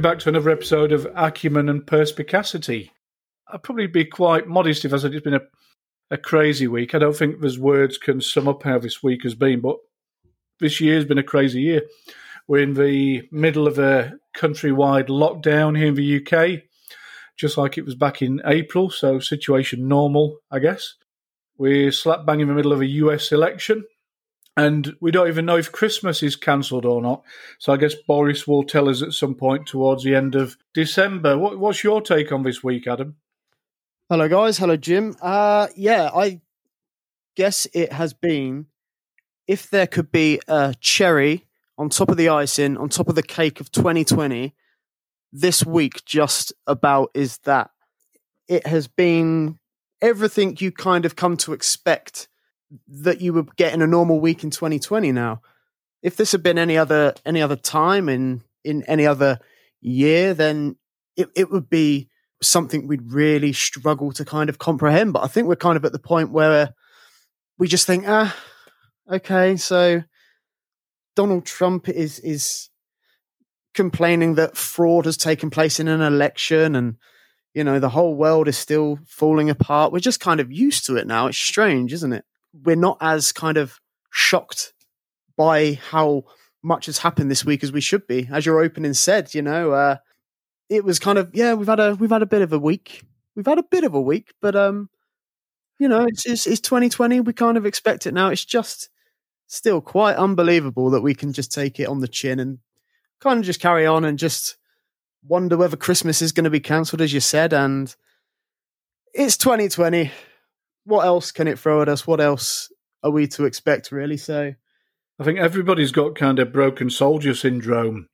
Welcome back to another episode of Acumen and Perspicacity. I'd probably be quite modest if I said it's been a, a crazy week. I don't think there's words can sum up how this week has been, but this year's been a crazy year. We're in the middle of a countrywide lockdown here in the UK, just like it was back in April, so situation normal, I guess. We're slap bang in the middle of a US election, and we don't even know if Christmas is cancelled or not. So I guess Boris will tell us at some point towards the end of December. What, what's your take on this week, Adam? Hello, guys. Hello, Jim. Uh, yeah, I guess it has been. If there could be a cherry on top of the icing, on top of the cake of 2020, this week just about is that. It has been everything you kind of come to expect that you would get in a normal week in 2020 now. If this had been any other any other time in in any other year, then it, it would be something we'd really struggle to kind of comprehend. But I think we're kind of at the point where we just think, ah, okay, so Donald Trump is is complaining that fraud has taken place in an election and you know the whole world is still falling apart we're just kind of used to it now it's strange isn't it we're not as kind of shocked by how much has happened this week as we should be as your opening said you know uh it was kind of yeah we've had a we've had a bit of a week we've had a bit of a week but um you know it's it's, it's 2020 we kind of expect it now it's just still quite unbelievable that we can just take it on the chin and kind of just carry on and just wonder whether Christmas is going to be cancelled, as you said. And it's 2020. What else can it throw at us? What else are we to expect, really? So I think everybody's got kind of broken soldier syndrome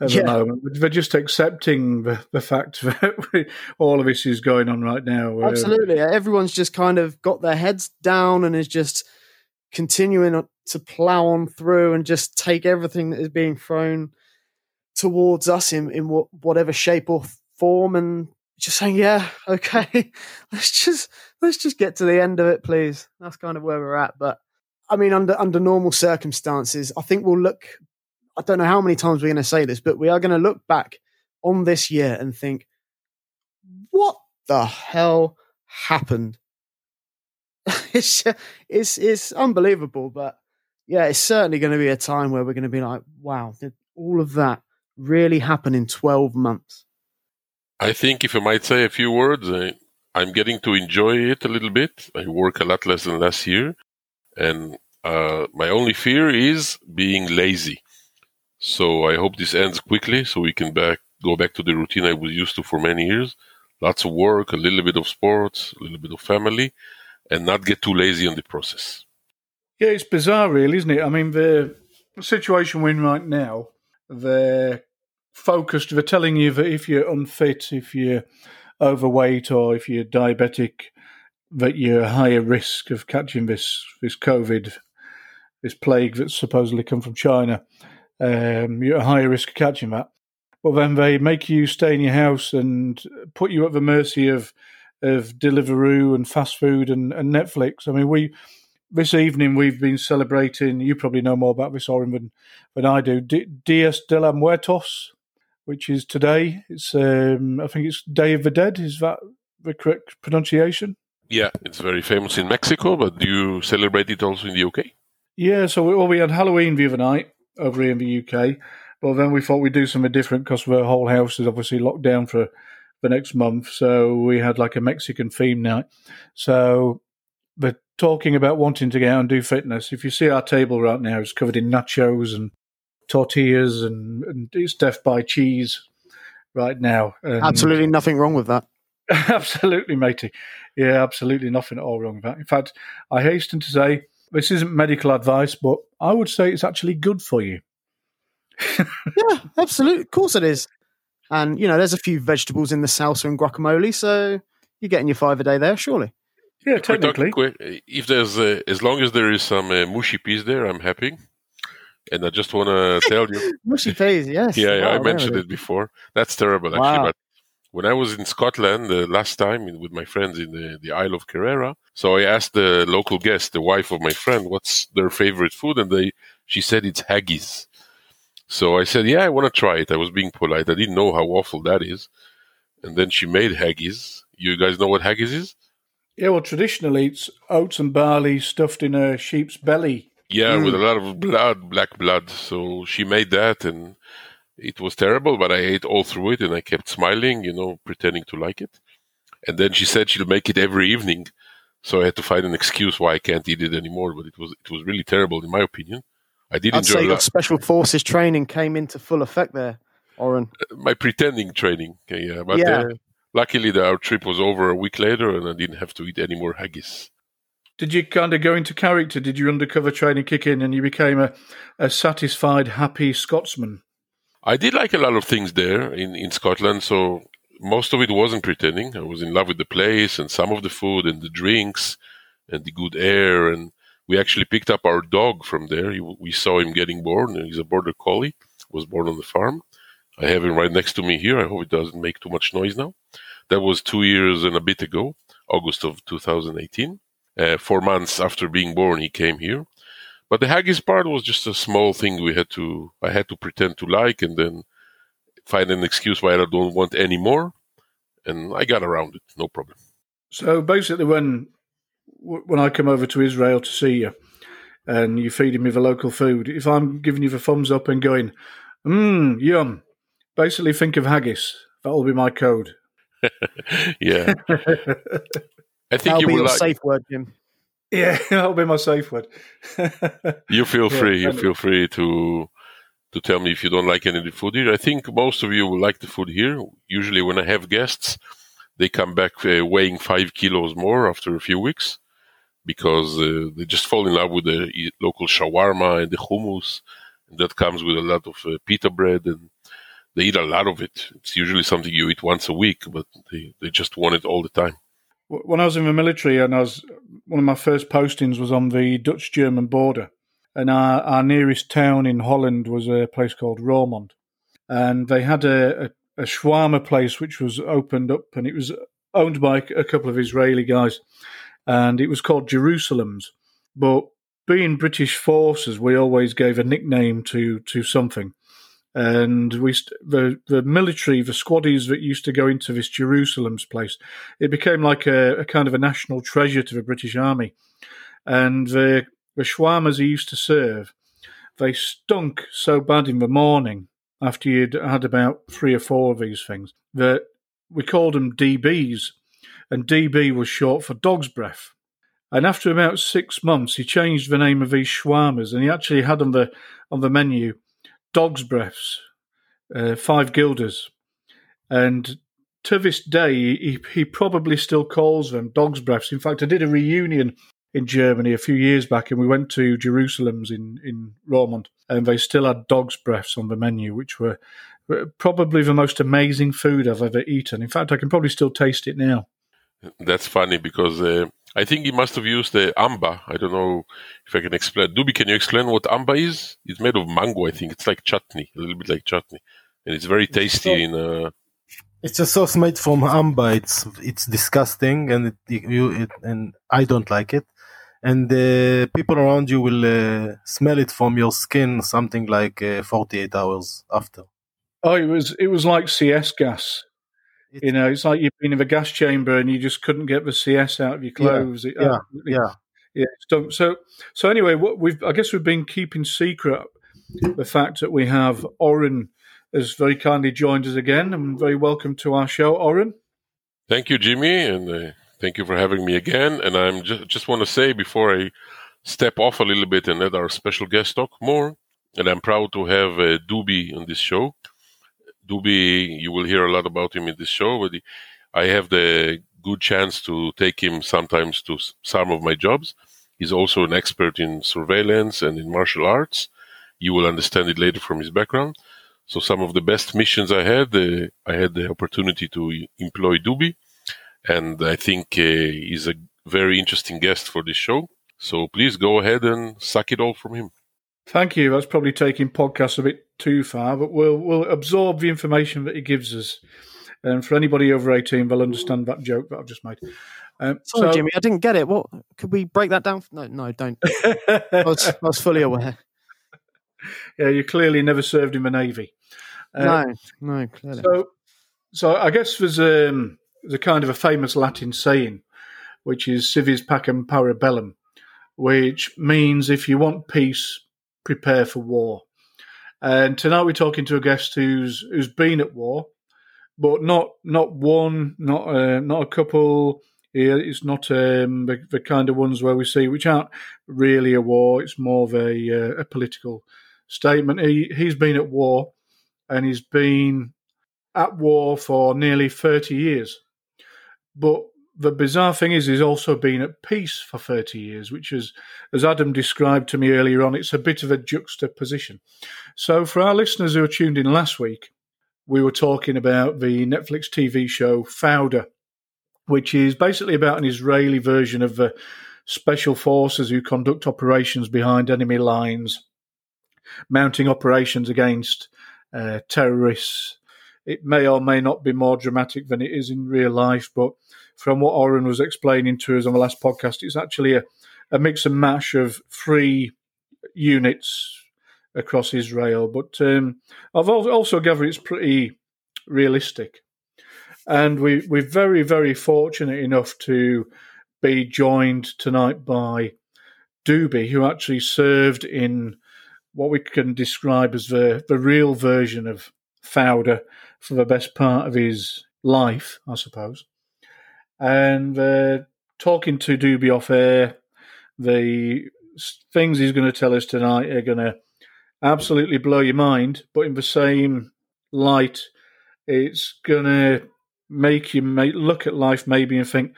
at yeah. the moment. They're just accepting the, the fact that all of this is going on right now. Um, Absolutely. Everyone's just kind of got their heads down and is just continuing to plow on through and just take everything that is being thrown towards us in, in whatever shape or form and just saying, yeah, okay, let's just let's just get to the end of it, please. That's kind of where we're at. But I mean, under under normal circumstances, I think we'll look. I don't know how many times we're going to say this, but we are going to look back on this year and think, what the hell happened? it's it's it's unbelievable, but yeah, it's certainly going to be a time where we're going to be like, wow, did all of that really happen in 12 months? I think if I might say a few words, I, I'm getting to enjoy it a little bit. I work a lot less than last year. And uh, my only fear is being lazy. So I hope this ends quickly so we can back go back to the routine I was used to for many years. Lots of work, a little bit of sports, a little bit of family, and not get too lazy in the process. Yeah, it's bizarre, really, isn't it? I mean, the situation we're in right now, they're focused, they're telling you that if you're unfit, if you're overweight, or if you're diabetic, that you're a higher risk of catching this this COVID, this plague that's supposedly come from China. Um, you're at higher risk of catching that. Well, then they make you stay in your house and put you at the mercy of of Deliveroo and fast food and, and Netflix. I mean, we this evening we've been celebrating. You probably know more about this, Oren, than, than I do. D- Dias de la Muertos, which is today. It's um, I think it's Day of the Dead. Is that the correct pronunciation? Yeah, it's very famous in Mexico, but do you celebrate it also in the UK? Yeah, so we, well, we had Halloween the other night over here in the UK, but then we thought we'd do something different because the whole house is obviously locked down for the next month. So we had like a Mexican theme night. So we're talking about wanting to get out and do fitness. If you see our table right now, it's covered in nachos and tortillas, and, and it's death by cheese right now. And absolutely nothing wrong with that. absolutely, matey. Yeah, absolutely nothing at all wrong with that. In fact, I hasten to say this isn't medical advice, but I would say it's actually good for you. yeah, absolutely. Of course it is. And, you know, there's a few vegetables in the salsa and guacamole, so you're getting your five a day there, surely. Yeah, technically. If there's, uh, as long as there is some uh, mushy peas there, I'm happy. And I just want to tell you, mushy peas, yes. Yeah, yeah wow, I mentioned really? it before. That's terrible, actually. Wow. But when I was in Scotland the last time with my friends in the, the Isle of Kerrera, so I asked the local guest, the wife of my friend, what's their favorite food, and they she said it's haggis. So I said, "Yeah, I want to try it." I was being polite. I didn't know how awful that is. And then she made haggis. You guys know what haggis is? Yeah, well, traditionally it's oats and barley stuffed in a sheep's belly. Yeah, mm. with a lot of blood, black blood. So she made that, and it was terrible. But I ate all through it, and I kept smiling, you know, pretending to like it. And then she said she'll make it every evening. So I had to find an excuse why I can't eat it anymore. But it was it was really terrible, in my opinion. I did I'd enjoy say your special forces training came into full effect there, Oren. Uh, my pretending training, yeah. But yeah. Uh, luckily, the, our trip was over a week later, and I didn't have to eat any more haggis. Did you kind of go into character? Did your undercover training kick in, and you became a, a satisfied, happy Scotsman? I did like a lot of things there in, in Scotland, so most of it wasn't pretending. I was in love with the place and some of the food and the drinks and the good air. And we actually picked up our dog from there. We saw him getting born. He's a border collie. Was born on the farm. I have him right next to me here. I hope it doesn't make too much noise now. That was two years and a bit ago, August of 2018. Uh, four months after being born, he came here. But the haggis part was just a small thing we had to. I had to pretend to like, and then find an excuse why I don't want any more, and I got around it, no problem. So basically, when when I come over to Israel to see you, and you're feeding me the local food, if I'm giving you the thumbs up and going, mmm, yum, basically think of haggis. That'll be my code. yeah. I think That'll you be will like... safe word, Jim. Yeah, that'll be my safe word. you feel free. Yeah, you feel free to to tell me if you don't like any of the food here. I think most of you will like the food here. Usually, when I have guests, they come back uh, weighing five kilos more after a few weeks because uh, they just fall in love with the local shawarma and the hummus. And that comes with a lot of uh, pita bread, and they eat a lot of it. It's usually something you eat once a week, but they, they just want it all the time. When I was in the military, and I was one of my first postings was on the Dutch German border and our, our nearest town in Holland was a place called Roermond. And they had a, a, a shawarma place which was opened up, and it was owned by a couple of Israeli guys, and it was called Jerusalem's. But being British forces, we always gave a nickname to to something, and we the the military, the squaddies that used to go into this Jerusalem's place, it became like a, a kind of a national treasure to the British Army, and the the shawarmas he used to serve, they stunk so bad in the morning after you'd had about three or four of these things that we called them DBs, and DB was short for dog's breath. And after about six months, he changed the name of these shawarmas, and he actually had on the on the menu dog's breaths, uh, five guilders, and to this day, he, he probably still calls them dog's breaths. In fact, I did a reunion in Germany a few years back, and we went to Jerusalem's in in Roermond, and they still had dog's breaths on the menu, which were probably the most amazing food I've ever eaten. In fact, I can probably still taste it now. That's funny because uh, I think he must have used the amba. I don't know if I can explain. Dubi, can you explain what amba is? It's made of mango, I think. It's like chutney, a little bit like chutney, and it's very tasty. It's in uh, it's a sauce made from amba. It's it's disgusting, and it, you it, and I don't like it and the people around you will uh, smell it from your skin something like uh, 48 hours after oh it was it was like cs gas you know it's like you've been in a gas chamber and you just couldn't get the cs out of your clothes yeah it, yeah, yeah yeah so, so so anyway what we've i guess we've been keeping secret the fact that we have oren has very kindly joined us again and very welcome to our show oren thank you jimmy and uh Thank you for having me again. And I'm just just want to say before I step off a little bit and let our special guest talk more, and I'm proud to have uh, Doobie on this show. Dubi, you will hear a lot about him in this show, but I have the good chance to take him sometimes to some of my jobs. He's also an expert in surveillance and in martial arts. You will understand it later from his background. So some of the best missions I had, uh, I had the opportunity to employ Dubi and I think uh, he's a very interesting guest for this show. So please go ahead and suck it all from him. Thank you. That's probably taking podcasts a bit too far, but we'll we'll absorb the information that he gives us. And for anybody over eighteen, they'll understand that joke that I've just made. Um, Sorry, so, Jimmy, I didn't get it. What could we break that down? No, no, don't. I, was, I was fully aware. yeah, you clearly never served in the navy. Uh, no, no, clearly. So, so I guess there's um, there's a kind of a famous Latin saying, which is "si vis pacem para bellum," which means if you want peace, prepare for war. And tonight we're talking to a guest who's who's been at war, but not not one, not uh, not a couple. It's not um, the, the, kind of ones where we see which aren't really a war. It's more of a, uh, a political statement. He he's been at war, and he's been at war for nearly thirty years. But the bizarre thing is, he's also been at peace for 30 years, which is, as Adam described to me earlier on, it's a bit of a juxtaposition. So, for our listeners who were tuned in last week, we were talking about the Netflix TV show Fauda, which is basically about an Israeli version of the special forces who conduct operations behind enemy lines, mounting operations against uh, terrorists. It may or may not be more dramatic than it is in real life, but from what Oren was explaining to us on the last podcast, it's actually a, a mix and mash of three units across Israel. But um, I've also gathered it's pretty realistic. And we, we're very, very fortunate enough to be joined tonight by Doobie, who actually served in what we can describe as the, the real version of Fauda for the best part of his life, I suppose and uh, talking to Doobie off air. The things he's going to tell us tonight are going to absolutely blow your mind, but in the same light, it's going to make you make, look at life maybe and think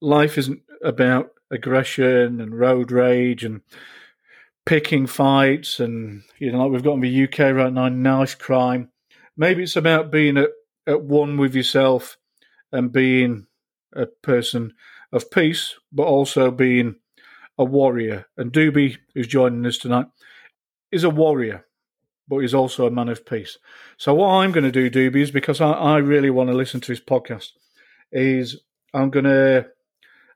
life isn't about aggression and road rage and picking fights and you know like we've got in the UK right now knife crime maybe it's about being at, at one with yourself and being a person of peace, but also being a warrior. And Doobie, who's joining us tonight, is a warrior, but he's also a man of peace. So what I'm going to do, Doobie, is because I, I really want to listen to his podcast, is I'm going to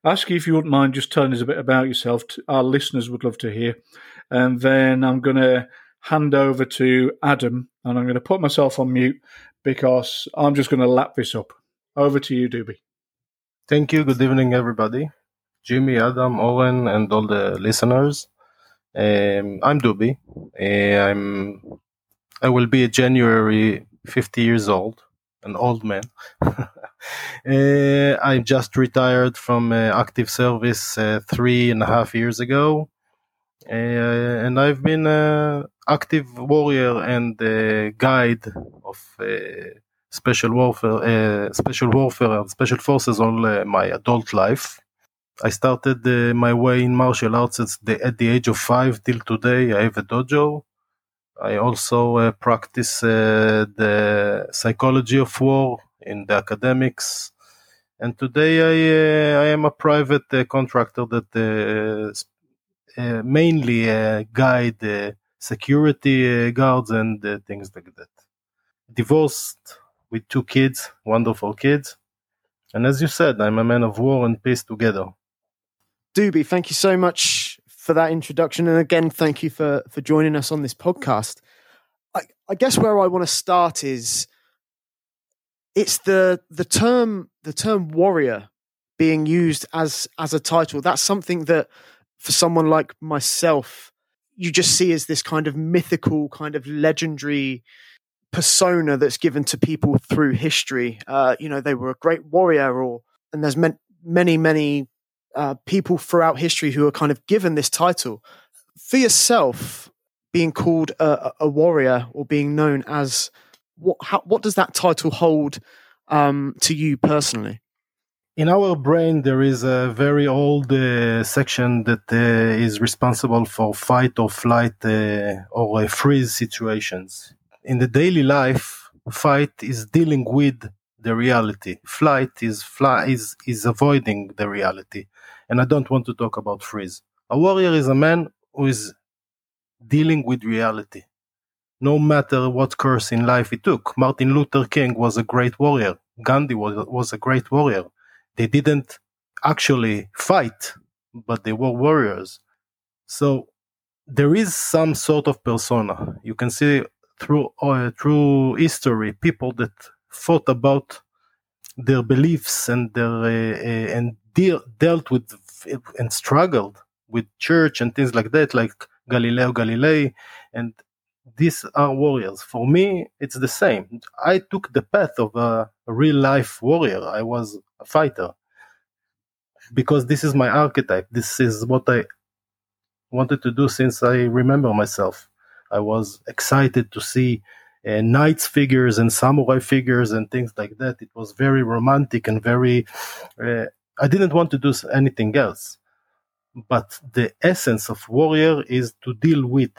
ask you if you wouldn't mind just telling us a bit about yourself. Our listeners would love to hear. And then I'm going to hand over to Adam and I'm going to put myself on mute because I'm just going to lap this up. Over to you, Doobie. Thank you. Good evening, everybody. Jimmy, Adam, Owen, and all the listeners. Um, I'm Doobie. Uh, I'm. I will be January 50 years old, an old man. uh, I just retired from uh, active service uh, three and a half years ago, uh, and I've been an active warrior and guide of uh, special warfare, uh, special warfare and special forces all uh, my adult life. I started uh, my way in martial arts at the, at the age of five till today. I have a dojo. I also uh, practice uh, the psychology of war in the academics. And today I, uh, I am a private contractor that mainly guide security guards and things like that. Divorced with two kids, wonderful kids. And as you said, I'm a man of war and peace together. Doobie, thank you so much for that introduction. And again, thank you for, for joining us on this podcast. I, I guess where I want to start is it's the the term the term warrior being used as as a title. That's something that for someone like myself, you just see as this kind of mythical, kind of legendary persona that's given to people through history. Uh, you know, they were a great warrior, or and there's many, many uh, people throughout history who are kind of given this title. For yourself, being called a, a warrior or being known as what? How, what does that title hold um, to you personally? in our brain there is a very old uh, section that uh, is responsible for fight or flight uh, or uh, freeze situations in the daily life, fight is dealing with the reality. Flight is fly is is avoiding the reality. And I don't want to talk about freeze. A warrior is a man who is dealing with reality. No matter what course in life he took. Martin Luther King was a great warrior. Gandhi was, was a great warrior. They didn't actually fight, but they were warriors. So there is some sort of persona. You can see through uh, through history people that thought about their beliefs and their uh, uh, and deal, dealt with and struggled with church and things like that, like Galileo Galilei, and these are warriors. For me, it's the same. I took the path of a, a real life warrior. I was a fighter because this is my archetype. This is what I wanted to do since I remember myself. I was excited to see uh, knights figures and samurai figures and things like that. It was very romantic and very. Uh, I didn't want to do anything else. But the essence of warrior is to deal with.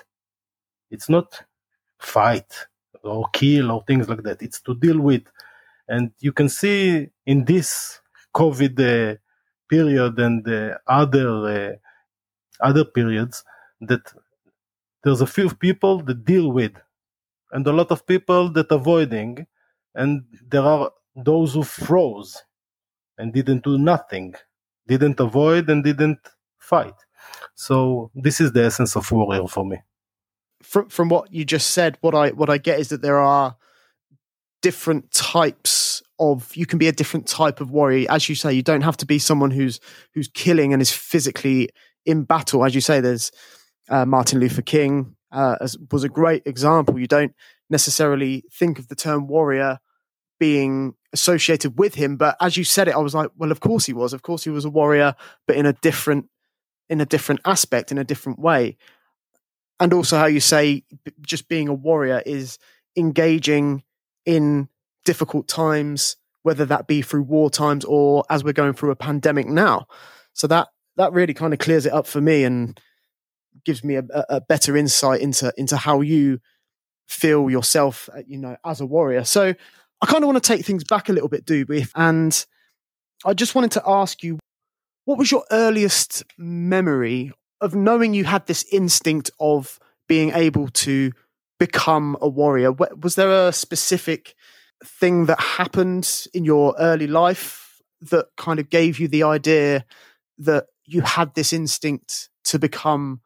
It's not fight or kill or things like that. It's to deal with. And you can see in this COVID uh, period and the other uh, other periods that there's a few people that deal with and a lot of people that avoiding and there are those who froze and didn't do nothing didn't avoid and didn't fight. So this is the essence of warrior for me. From from what you just said what i what i get is that there are different types of you can be a different type of warrior. As you say you don't have to be someone who's who's killing and is physically in battle. As you say there's uh, martin luther king uh, as, was a great example. You don't necessarily think of the term warrior being associated with him but as you said it i was like well of course he was. Of course he was a warrior but in a different in a different aspect in a different way. And also how you say just being a warrior is engaging in difficult times, whether that be through war times or as we're going through a pandemic now. So that that really kind of clears it up for me and gives me a, a better insight into into how you feel yourself, uh, you know, as a warrior. So I kind of want to take things back a little bit, Dubi, and I just wanted to ask you, what was your earliest memory of knowing you had this instinct of being able to become a warrior? Was there a specific thing that happened in your early life that kind of gave you the idea that you had this instinct to become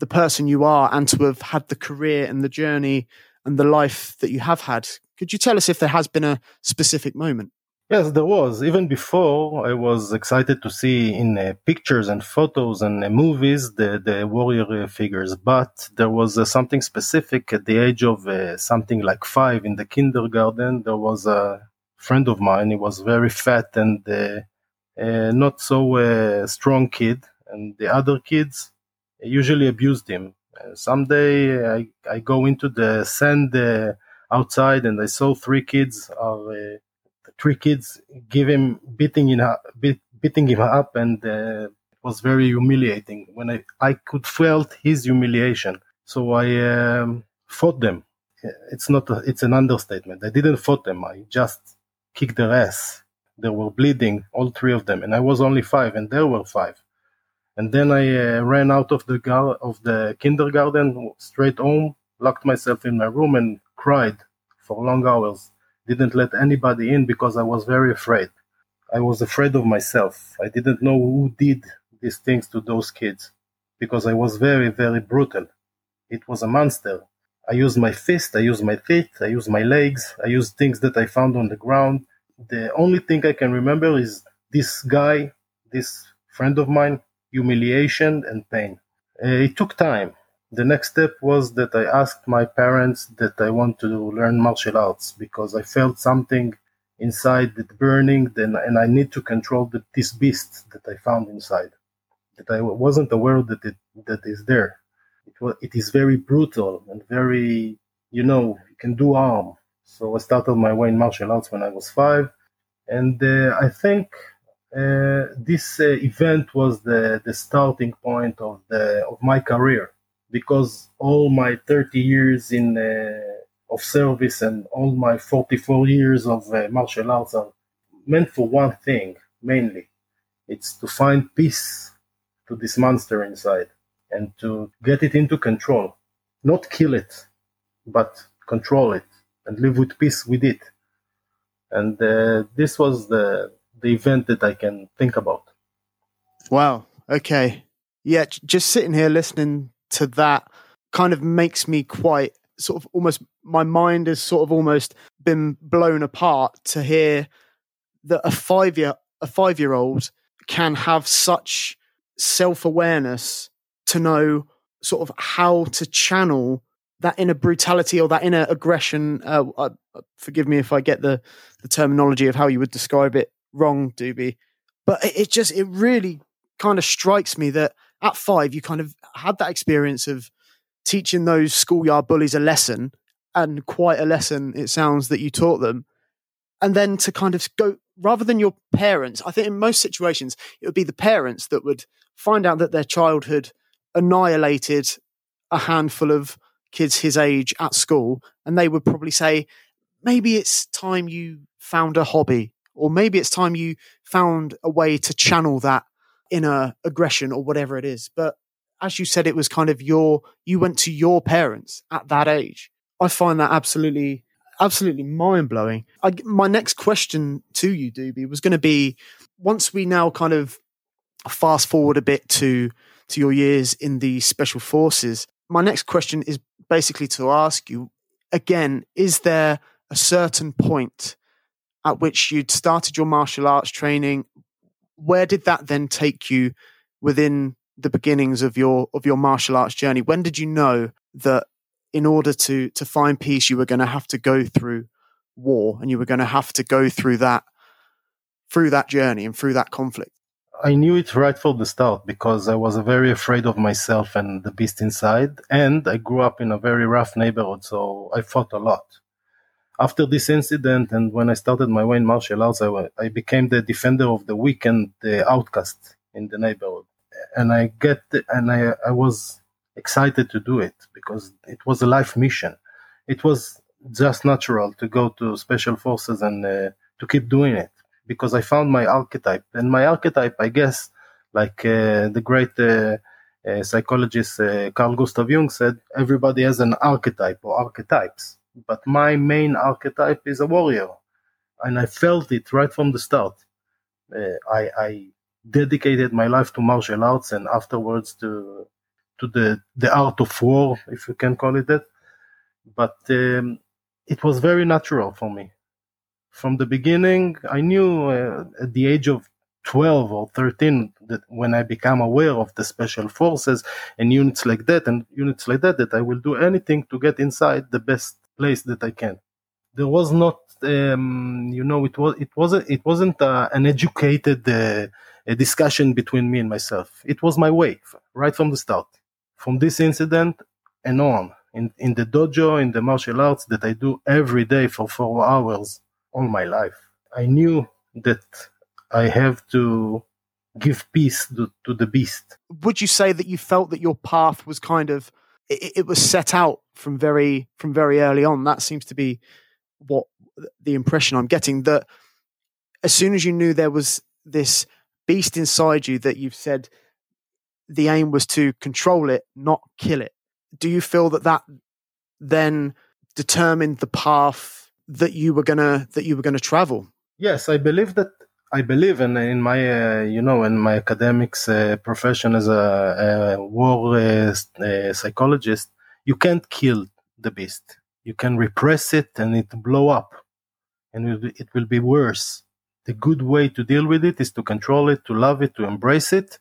the person you are and to have had the career and the journey and the life that you have had? Could you tell us if there has been a specific moment? Yes, there was. Even before, I was excited to see in uh, pictures and photos and uh, movies the, the warrior uh, figures. But there was uh, something specific at the age of uh, something like five in the kindergarten. There was a friend of mine. He was very fat and uh, not so strong kid. And the other kids usually abused him. someday I, I go into the sand outside and I saw three kids are three kids give him beating up, beating him up, and uh, it was very humiliating. When I I could felt his humiliation, so I um, fought them. It's not a, it's an understatement. I didn't fight them. I just kicked their ass. They were bleeding, all three of them, and I was only five, and there were five. And then I uh, ran out of the gar- of the kindergarten straight home, locked myself in my room, and cried for long hours didn't let anybody in because I was very afraid. I was afraid of myself. I didn't know who did these things to those kids because I was very, very brutal. It was a monster. I used my fist, I used my feet, I used my legs, I used things that I found on the ground. The only thing I can remember is this guy, this friend of mine, humiliation and pain. Uh, it took time. The next step was that I asked my parents that I want to learn martial arts because I felt something inside that burning then and I need to control the, this beast that I found inside. That I wasn't aware that it that is there. It was it is very brutal and very you know you can do harm. So I started my way in martial arts when I was five and uh, I think this uh, event was the the starting point of the of my career because all my 30 years in uh, of service and all my 44 years of uh, martial arts are meant for one thing mainly. It's to find peace to this monster inside and to get it into control. Not kill it but control it and live with peace with it. And uh, this was the the event that i can think about wow okay yeah just sitting here listening to that kind of makes me quite sort of almost my mind has sort of almost been blown apart to hear that a five year a five year old can have such self awareness to know sort of how to channel that inner brutality or that inner aggression. Uh, uh, forgive me if I get the the terminology of how you would describe it wrong, Doobie, but it, it just it really kind of strikes me that at five you kind of had that experience of teaching those schoolyard bullies a lesson and quite a lesson it sounds that you taught them. And then to kind of go rather than your parents i think in most situations it would be the parents that would find out that their child had annihilated a handful of kids his age at school and they would probably say maybe it's time you found a hobby or maybe it's time you found a way to channel that inner aggression or whatever it is but as you said, it was kind of your, you went to your parents at that age. I find that absolutely, absolutely mind blowing. My next question to you, Doobie, was going to be once we now kind of fast forward a bit to, to your years in the special forces. My next question is basically to ask you again, is there a certain point at which you'd started your martial arts training? Where did that then take you within the beginnings of your of your martial arts journey? When did you know that in order to to find peace, you were going to have to go through war and you were going to have to go through that through that journey and through that conflict? I knew it right from the start because I was very afraid of myself and the beast inside, and I grew up in a very rough neighborhood, so I fought a lot. After this incident, and when I started my way in martial arts, I, I became the defender of the weak and the outcast in the neighborhood. And I get and I I was excited to do it because it was a life mission. It was just natural to go to special forces and uh, to keep doing it because I found my archetype. And my archetype, I guess, like uh, the great uh, uh psychologist uh, Carl Gustav Jung said, everybody has an archetype or archetypes, but my main archetype is a warrior, and I felt it right from the start. Uh, I, I dedicated my life to martial arts and afterwards to to the the art of war, if you can call it that. But um, it was very natural for me. From the beginning, I knew uh, at the age of 12 or 13 that when I become aware of the special forces and units like that and units like that, that I will do anything to get inside the best place that I can. There was not, um, you know, it was it wasn't it wasn't uh, an educated uh, discussion between me and myself. It was my way right from the start. From this incident and on, in, in the dojo, in the martial arts that I do every day for four hours all my life, I knew that I have to give peace to, to the beast. Would you say that you felt that your path was kind of it, it was set out from very from very early on? That seems to be what the impression I'm getting that as soon as you knew there was this beast inside you that you've said the aim was to control it, not kill it. Do you feel that that then determined the path that you were gonna that you were gonna travel? Yes, I believe that. I believe in in my uh, you know in my academics uh, profession as a, a war uh, uh psychologist, you can't kill the beast. You can repress it and it blow up, and it will be, worse the good way to deal with it is to control it, to love it, to embrace it,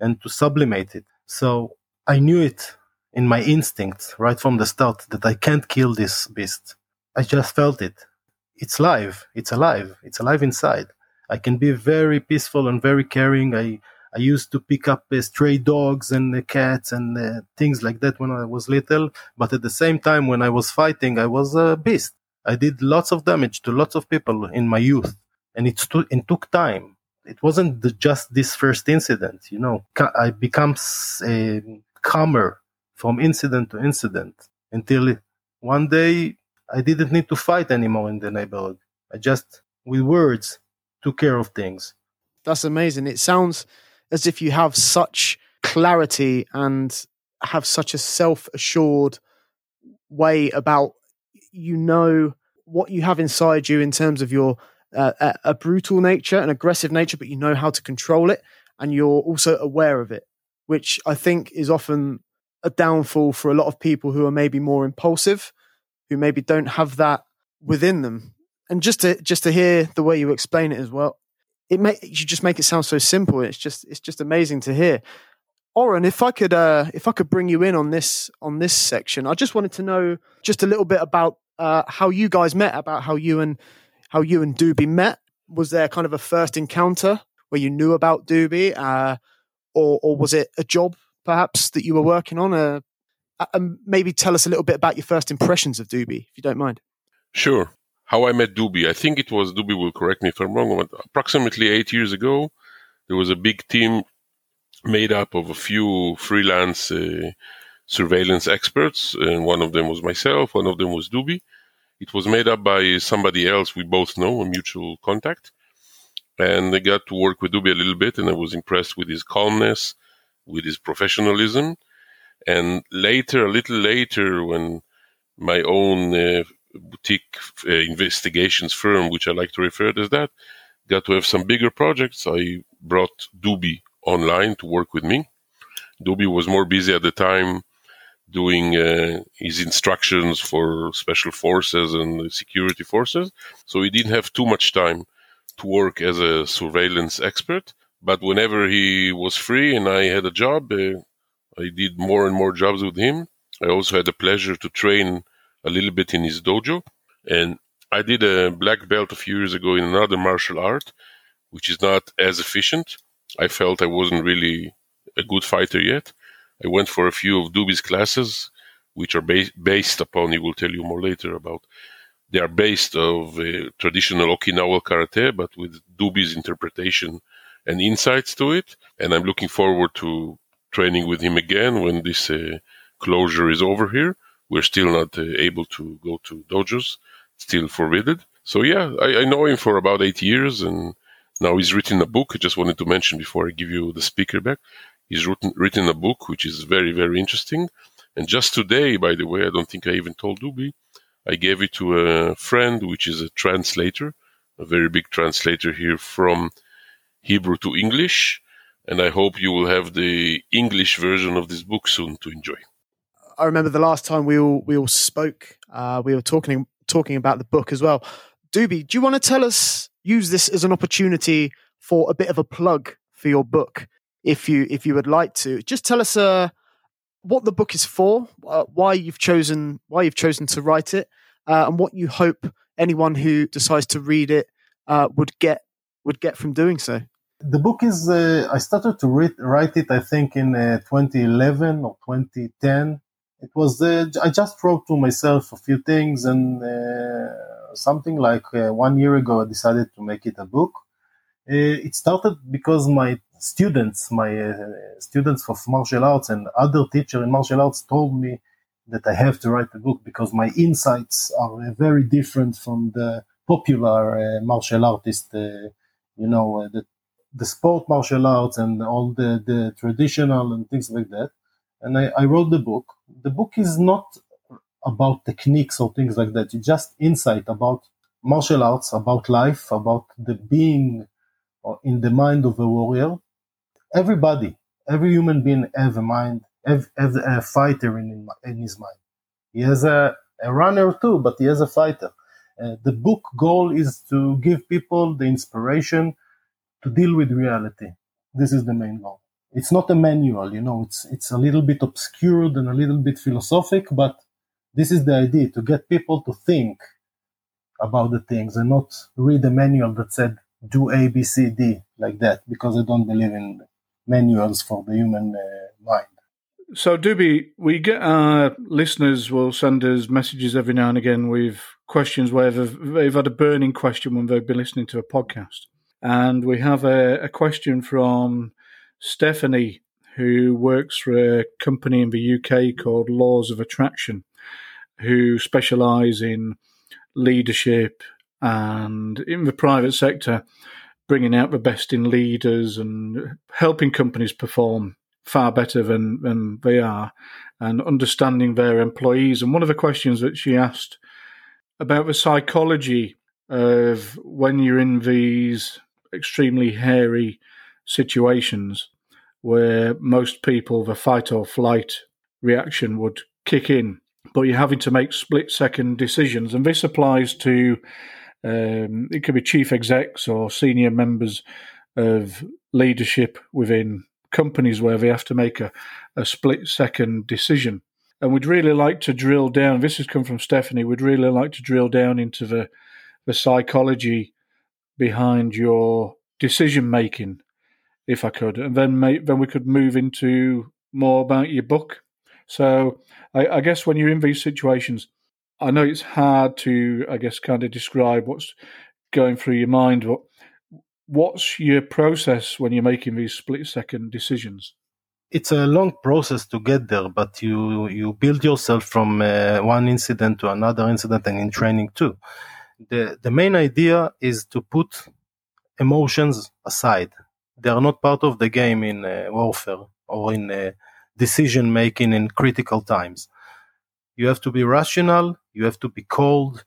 and to sublimate it. So I knew it in my instinct right from the start that I can't kill this beast. I just felt it. It's live. It's alive. It's alive inside. I can be very peaceful and very caring. I I used to pick up uh, stray dogs and uh, cats and uh, things like that when I was little. But at the same time, when I was fighting, I was a beast. I did lots of damage to lots of people in my youth and it, stu- it took time. It wasn't the, just this first incident, you know. I become calmer from incident to incident until one day I didn't need to fight anymore in the neighborhood. I just, with words, took care of things. That's amazing. It sounds as if you have such clarity and have such a self assured way about you know what you have inside you in terms of your uh, a, a brutal nature, an aggressive nature, but you know how to control it, and you're also aware of it, which I think is often a downfall for a lot of people who are maybe more impulsive, who maybe don't have that within them. And just to just to hear the way you explain it as well, it may you just make it sound so simple. It's just it's just amazing to hear. Oren, if I could uh, if I could bring you in on this on this section, I just wanted to know just a little bit about uh, how you guys met, about how you and how you and Doobie met. Was there kind of a first encounter where you knew about Doobie, uh, or or was it a job perhaps that you were working on? Uh, and maybe tell us a little bit about your first impressions of Doobie, if you don't mind. Sure. How I met Doobie. I think it was Doobie will correct me if I'm wrong. But approximately eight years ago, there was a big team made up of a few freelance uh, surveillance experts, and one of them was myself. One of them was Doobie. It was made up by somebody else we both know, a mutual contact. And I got to work with Doobie a little bit, and I was impressed with his calmness, with his professionalism. And later, a little later, when my own uh, boutique uh, investigations firm, which I like to refer to as that, got to have some bigger projects, I brought Doobie online to work with me. Doobie was more busy at the time doing uh, his instructions for special forces and security forces. So he didn't have too much time to work as a surveillance expert. But whenever he was free and I had a job, uh, I did more and more jobs with him. I also had the pleasure to train a little bit in his dojo. And I did a black belt a few years ago in another martial art, which is not as efficient. I felt I wasn't really a good fighter yet. I went for a few of Doobie's classes, which are ba- based upon, he will tell you more later about, they are based of uh, traditional Okinawa karate, but with Doobie's interpretation and insights to it. And I'm looking forward to training with him again when this uh, closure is over here. We're still not uh, able to go to dojos, still forbidden. So yeah, I, I know him for about eight years and now he's written a book. I just wanted to mention before I give you the speaker back. He's written, written a book which is very, very interesting. And just today, by the way, I don't think I even told Doobie, I gave it to a friend which is a translator, a very big translator here from Hebrew to English. And I hope you will have the English version of this book soon to enjoy. I remember the last time we all we all spoke, uh, we were talking talking about the book as well. Doobie, do you want to tell us use this as an opportunity for a bit of a plug for your book, if you if you would like to. Just tell us uh, what the book is for, uh, why you've chosen why you've chosen to write it, uh, and what you hope anyone who decides to read it uh, would get would get from doing so. The book is uh, I started to read, write it I think in uh, 2011 or 2010. It was I just wrote to myself a few things and something like uh, one year ago, I decided to make it a book. Uh, it started because my students, my uh, students of martial arts and other teacher in martial arts told me that I have to write a book because my insights are very different from the popular martial artist, you know, the the sport martial arts and all the, the traditional and things like that. And I, I, wrote the book. The book is not about techniques or things like that. It's just insight about martial arts, about life, about the being in the mind of a warrior. Everybody, every human being have a mind, have, have a fighter in, in his mind. He has a, a runner too, but he has a fighter. Uh, the book goal is to give people the inspiration to deal with reality. This is the main goal. It's not a manual, you know, it's, it's a little bit obscured and a little bit philosophic, but this is the idea to get people to think about the things and not read a manual that said do A, B, C, D like that because I don't believe in manuals for the human uh, mind. So, Doobie, we get our listeners will send us messages every now and again with questions where they've, they've had a burning question when they've been listening to a podcast. And we have a, a question from Stephanie, who works for a company in the UK called Laws of Attraction who specialise in leadership and in the private sector, bringing out the best in leaders and helping companies perform far better than, than they are and understanding their employees. And one of the questions that she asked about the psychology of when you're in these extremely hairy situations where most people, the fight or flight reaction would kick in, but you're having to make split second decisions. And this applies to um, it could be chief execs or senior members of leadership within companies where they have to make a, a split second decision. And we'd really like to drill down. This has come from Stephanie. We'd really like to drill down into the the psychology behind your decision making, if I could, and then make, then we could move into more about your book. So I, I guess when you're in these situations, I know it's hard to, I guess, kind of describe what's going through your mind, but what's your process when you're making these split second decisions? It's a long process to get there, but you you build yourself from uh, one incident to another incident, and in training too. the The main idea is to put emotions aside. They are not part of the game in uh, warfare or in uh, decision making in critical times. You have to be rational. You have to be cold.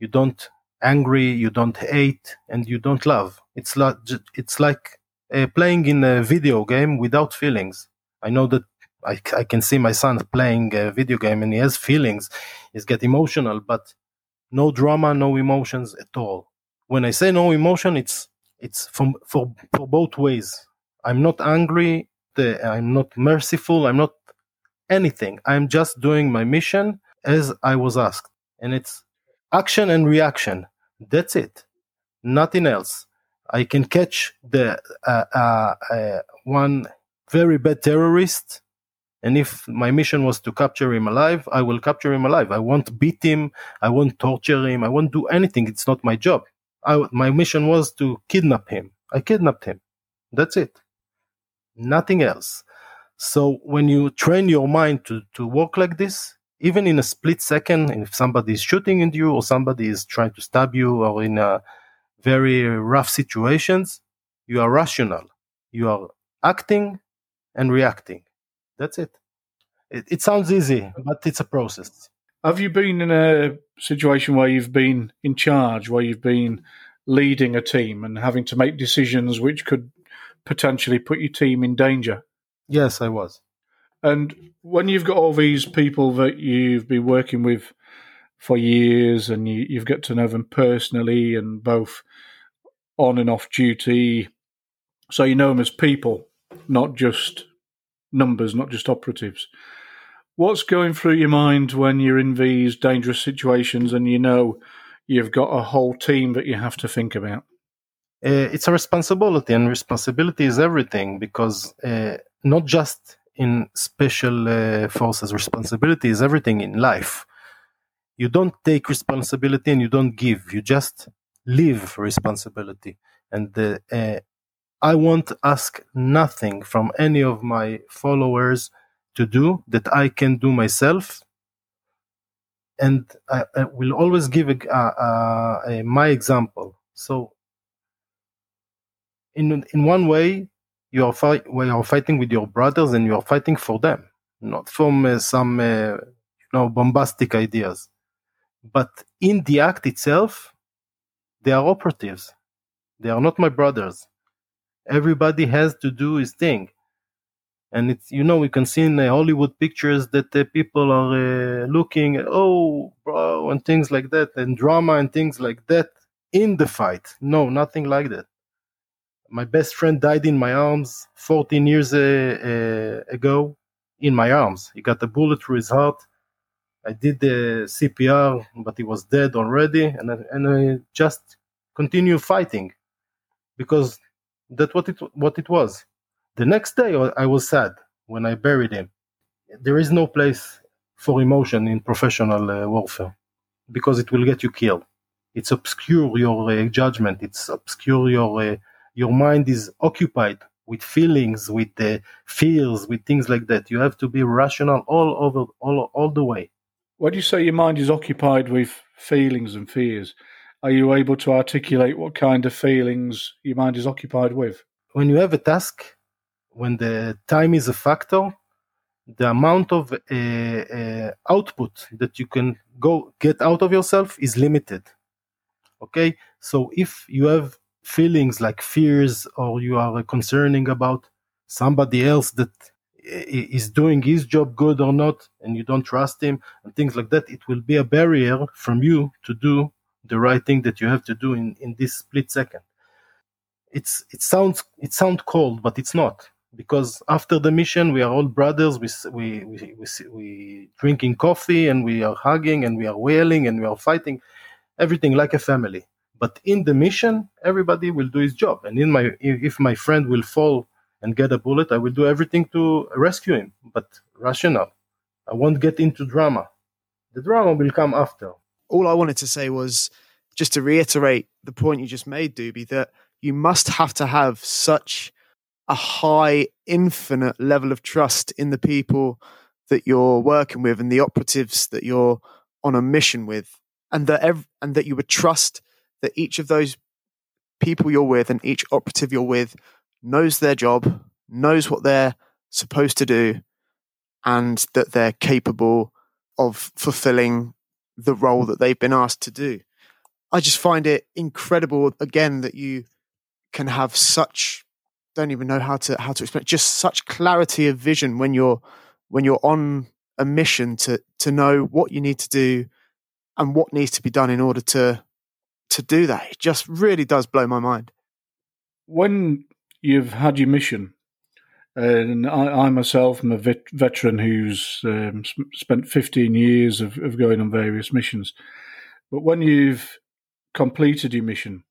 You don't angry. You don't hate, and you don't love. It's like it's like uh, playing in a video game without feelings. I know that I, I can see my son playing a video game and he has feelings. He's get emotional, but no drama, no emotions at all. When I say no emotion, it's it's from for for both ways. I'm not angry. I'm not merciful. I'm not anything. I'm just doing my mission as I was asked. And it's action and reaction. That's it. Nothing else. I can catch the uh, uh, uh, one very bad terrorist, and if my mission was to capture him alive, I will capture him alive. I won't beat him. I won't torture him. I won't do anything. It's not my job. I, my mission was to kidnap him. I kidnapped him. That's it. Nothing else. So when you train your mind to, to work like this, even in a split second, if somebody is shooting at you or somebody is trying to stab you or in a very rough situations, you are rational. You are acting and reacting. That's it. It, it sounds easy, but it's a process. Have you been in a situation where you've been in charge, where you've been leading a team and having to make decisions which could potentially put your team in danger? Yes, I was. And when you've got all these people that you've been working with for years and you, you've got to know them personally and both on and off duty, so you know them as people, not just numbers, not just operatives. What's going through your mind when you're in these dangerous situations and you know you've got a whole team that you have to think about? Uh, it's a responsibility, and responsibility is everything because uh, not just in special uh, forces responsibility is everything in life you don't take responsibility and you don't give you just live responsibility and the, uh, i won't ask nothing from any of my followers to do that i can do myself and i, I will always give a, a, a, my example so in in one way you are fight when you are fighting with your brothers and you are fighting for them, not from uh, some uh, you know bombastic ideas. But in the act itself, they are operatives. They are not my brothers. Everybody has to do his thing. And it's you know we can see in uh, Hollywood pictures that uh, people are uh, looking oh bro and things like that and drama and things like that in the fight. No, nothing like that. My best friend died in my arms 14 years uh, uh, ago in my arms. He got a bullet through his heart. I did the cpr but he was dead already and I, and I just continue fighting because that's what it what it was the next day i was sad when i buried him there is no place for emotion in professional uh, warfare because it will get you killed it's obscure your uh, judgment it's obscure your uh, your mind is occupied with feelings, with uh, fears, with things like that. You have to be rational all over, all all the way. When you say your mind is occupied with feelings and fears, are you able to articulate what kind of feelings your mind is occupied with? When you have a task, when the time is a factor, the amount of uh, uh, output that you can go get out of yourself is limited. Okay, so if you have feelings like fears or you are concerning about somebody else that is doing his job good or not, and you don't trust him, and things like that, it will be a barrier from you to do the right thing that you have to do in, in this split second. It's it sounds it sounds cold, but it's not because after the mission we are all brothers. We we we we, we drinking coffee and we are hugging and we are wailing and we are fighting, everything like a family. But in the mission, everybody will do his job, and in my if my friend will fall and get a bullet, I will do everything to rescue him, but rational. I won't get into drama. The drama will come after all I wanted to say was just to reiterate the point you just made, Dubi, that you must have to have such a high, infinite level of trust in the people that you're working with and the operatives that you're on a mission with, and that ev- and that you would trust that each of those people you're with and each operative you're with knows their job, knows what they're supposed to do, and that they're capable of fulfilling the role that they've been asked to do. I just find it incredible again that you can have such don't even know how to how to explain just such clarity of vision when you're when you're on a mission to to know what you need to do and what needs to be done in order to to do that. It just really does blow my mind. When you've had your mission, and I, I myself am a vet, veteran who's um, spent 15 years of, of going on various missions. But when you've completed your mission,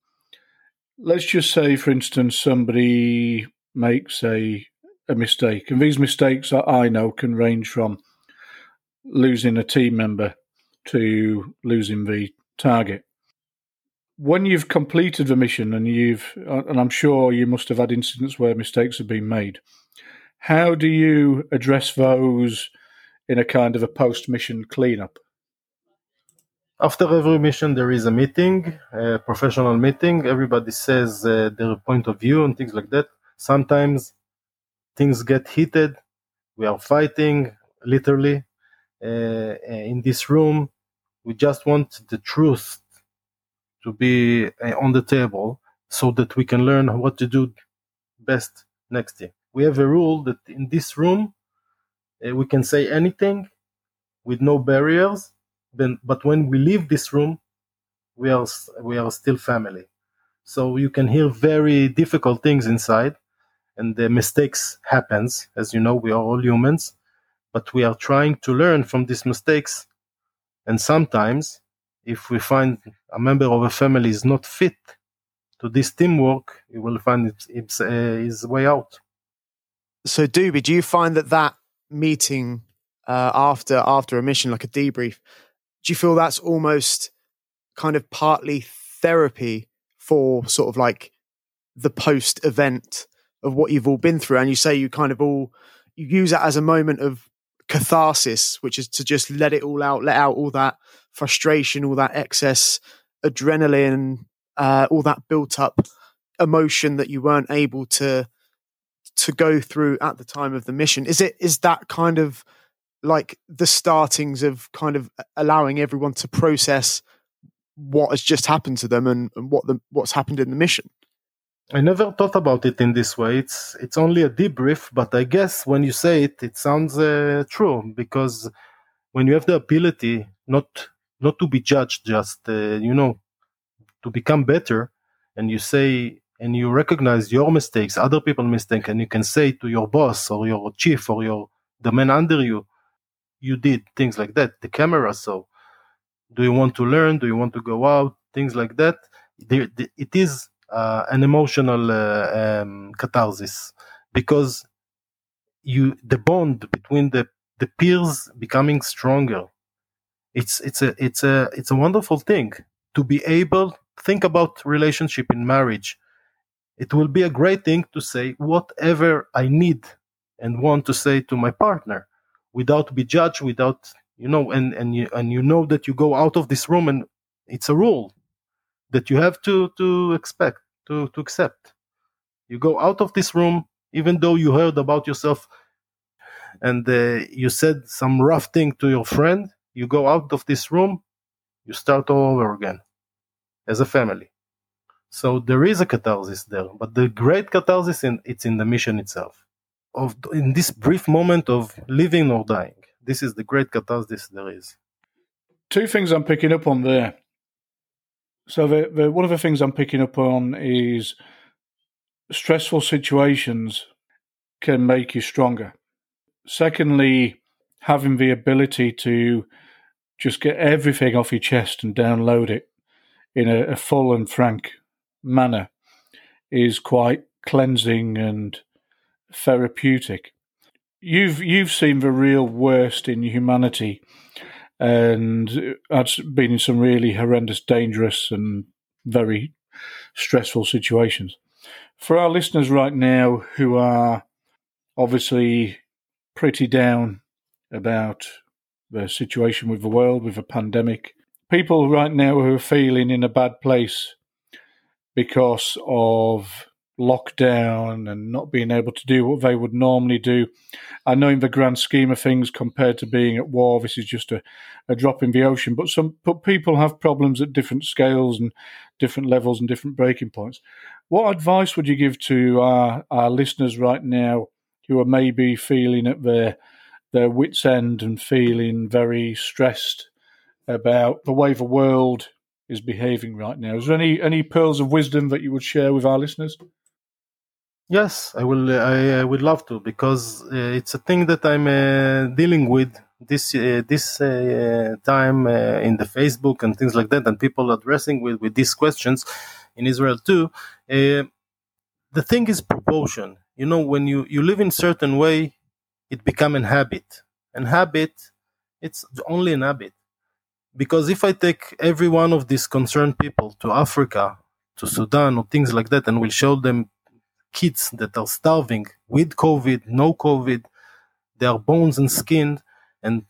let's just say, for instance, somebody makes a a mistake, and these mistakes I know can range from losing a team member to losing the target. When you've completed the mission, and you've, and I'm sure you must have had incidents where mistakes have been made how do you address those in a kind of a post mission cleanup? After every mission, there is a meeting, a professional meeting. Everybody says uh, their point of view and things like that. Sometimes things get heated. We are fighting, literally, uh, in this room. We just want the truth to be uh, on the table so that we can learn what to do best next year we have a rule that in this room uh, we can say anything with no barriers. But when we leave this room, we are we are still family. So you can hear very difficult things inside, and the mistakes happens. As you know, we are all humans, but we are trying to learn from these mistakes. And sometimes, if we find a member of a family is not fit to this teamwork, he will find it, it's, uh, his way out. So, Dubi, do you find that that meeting uh, after after a mission, like a debrief, do you feel that's almost kind of partly therapy for sort of like the post event of what you've all been through? And you say you kind of all you use that as a moment of catharsis, which is to just let it all out, let out all that frustration, all that excess adrenaline, uh, all that built up emotion that you weren't able to to go through at the time of the mission is it is that kind of like the startings of kind of allowing everyone to process what has just happened to them and, and what the what's happened in the mission I never thought about it in this way. It's it's only a debrief, but I guess when you say it, it sounds uh, true because when you have the ability not not to be judged, just uh, you know, to become better, and you say and you recognize your mistakes, other people's mistakes, and you can say to your boss or your chief or your the man under you, you did things like that. The camera so do you want to learn? Do you want to go out? Things like that. It is uh, an emotional uh, um, catharsis because you the bond between the the peers becoming stronger. It's it's a it's a it's a wonderful thing to be able think about relationship in marriage it will be a great thing to say whatever I need and want to say to my partner without be judged, without you know, and and you and you know that you go out of this room and it's a rule that you have to to expect to to accept. You go out of this room even though you heard about yourself and uh, you said some rough thing to your friend. You go out of this room, you start all over again as a family. So there is a catharsis there, but the great catharsis in it's in the mission itself. Of in this brief moment of living or dying. This is the great catharsis there is. Two things I'm picking up on there. So the, the one of the things I'm picking up on is stressful situations can make you stronger. Secondly, having the ability to just get everything off your chest and download it in a, a full and frank manner is quite cleansing and therapeutic. You've you've seen the real worst in humanity, and that's been in some really horrendous, dangerous, and very stressful situations. For our listeners right now who are obviously pretty down about the situation with the world, with the pandemic, people right now who are feeling in a bad place because of lockdown and not being able to do what they would normally do. I know in the grand scheme of things, compared to being at war, this is just a, a drop in the ocean. But some but people have problems at different scales and different levels and different breaking points. What advice would you give to our, our listeners right now who are maybe feeling at their their wits end and feeling very stressed about the way the world is behaving right now? Is there any any pearls of wisdom that you would share with our listeners? Yes, I will. I, I would love to because uh, it's a thing that I'm uh, dealing with this uh, this uh, time uh, in the Facebook and things like that, and people addressing with with these questions in Israel too. Uh, the thing is proportion. You know, when you you live in certain way, it become an habit, and habit, it's only an habit. Because if I take every one of these concerned people to Africa, to Sudan, or things like that, and will show them kids that are starving with COVID, no COVID, their bones and skin, and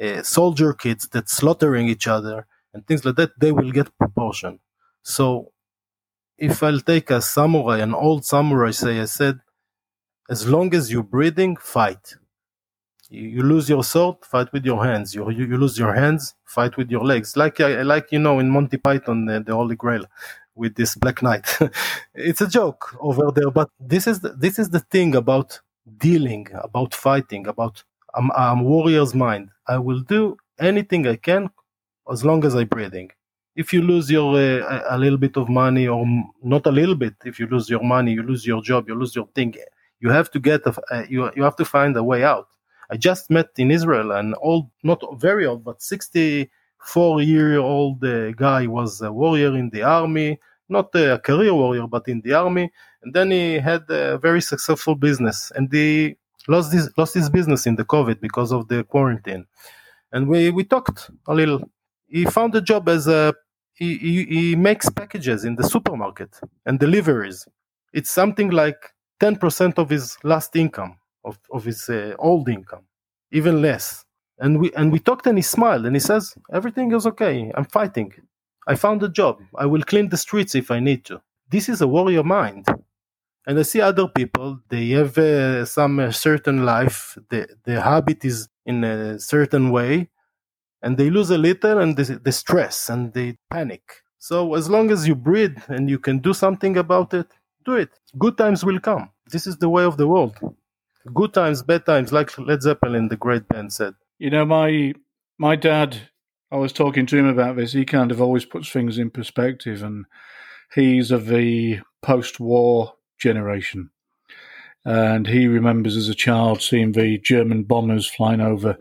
uh, soldier kids that slaughtering each other and things like that, they will get proportion. So if I'll take a samurai, an old samurai say, I said, as long as you're breathing, fight. You, lose your sword, fight with your hands. You, you, you, lose your hands, fight with your legs. Like like you know in Monty Python, the, the Holy Grail with this Black Knight. it's a joke over there, but this is the, this is the thing about dealing, about fighting, about I'm, I'm warrior's mind. I will do anything I can as long as I'm breathing. If you lose your uh, a little bit of money, or not a little bit, if you lose your money, you lose your job, you lose your thing. You have to get a, uh, you you have to find a way out. I just met in Israel an old, not very old, but 64 year old uh, guy was a warrior in the army not a career warrior, but in the army. And then he had a very successful business, and he lost his lost his business in the COVID because of the quarantine. And we we talked a little. He found a job as a he, he, he makes packages in the supermarket and deliveries. It's something like 10% of his last income, of, of his uh, old income, even less. And we and we talked and he smiled and he says, Everything is okay. I'm fighting. I found a job. I will clean the streets if I need to. This is a warrior mind. And I see other people, they have uh, some uh, certain life, the, the habit is in a certain way, and they lose a little and they stress and they panic. So as long as you breathe and you can do something about it, do it. Good times will come. This is the way of the world. Good times, bad times, like Led Zeppelin, the great band said. You know, my my dad I was talking to him about this. He kind of always puts things in perspective, and he's of the post-war generation, and he remembers as a child seeing the German bombers flying over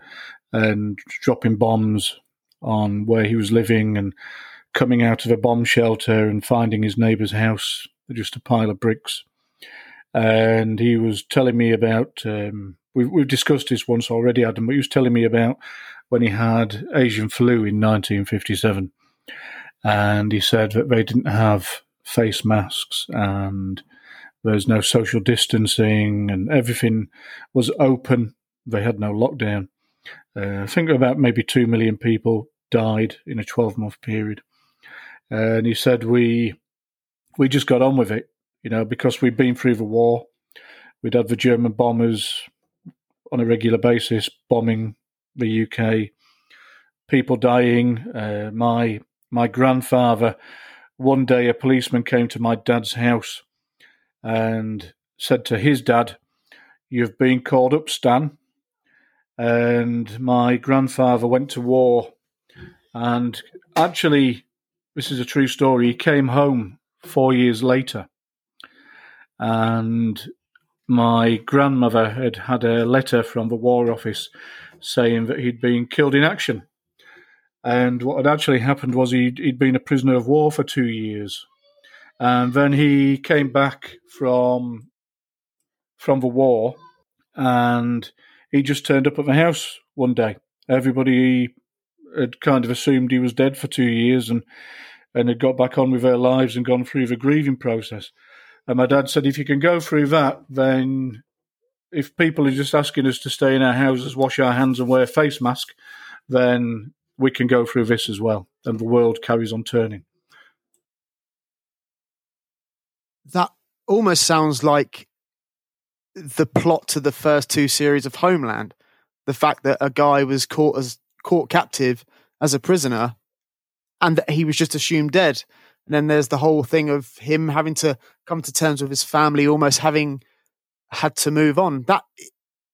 and dropping bombs on where he was living, and coming out of a bomb shelter and finding his neighbour's house just a pile of bricks. And he was telling me about. Um, we've, we've discussed this once already, Adam. But he was telling me about when he had Asian flu in 1957. And he said that they didn't have face masks and there's no social distancing and everything was open. They had no lockdown. Uh, I think about maybe 2 million people died in a 12 month period. and he said, we, we just got on with it, you know, because we'd been through the war. We'd had the German bombers on a regular basis bombing the UK, people dying. Uh, my my grandfather, one day a policeman came to my dad's house and said to his dad, You've been called up, Stan. And my grandfather went to war. And actually, this is a true story. He came home four years later. And my grandmother had had a letter from the War Office saying that he'd been killed in action. And what had actually happened was he'd, he'd been a prisoner of war for two years. And then he came back from from the war and he just turned up at the house one day. Everybody had kind of assumed he was dead for two years and and had got back on with their lives and gone through the grieving process. And my dad said, if you can go through that, then if people are just asking us to stay in our houses, wash our hands, and wear a face mask, then we can go through this as well. And the world carries on turning. That almost sounds like the plot to the first two series of Homeland. The fact that a guy was caught as caught captive as a prisoner and that he was just assumed dead. And then there's the whole thing of him having to come to terms with his family, almost having had to move on. That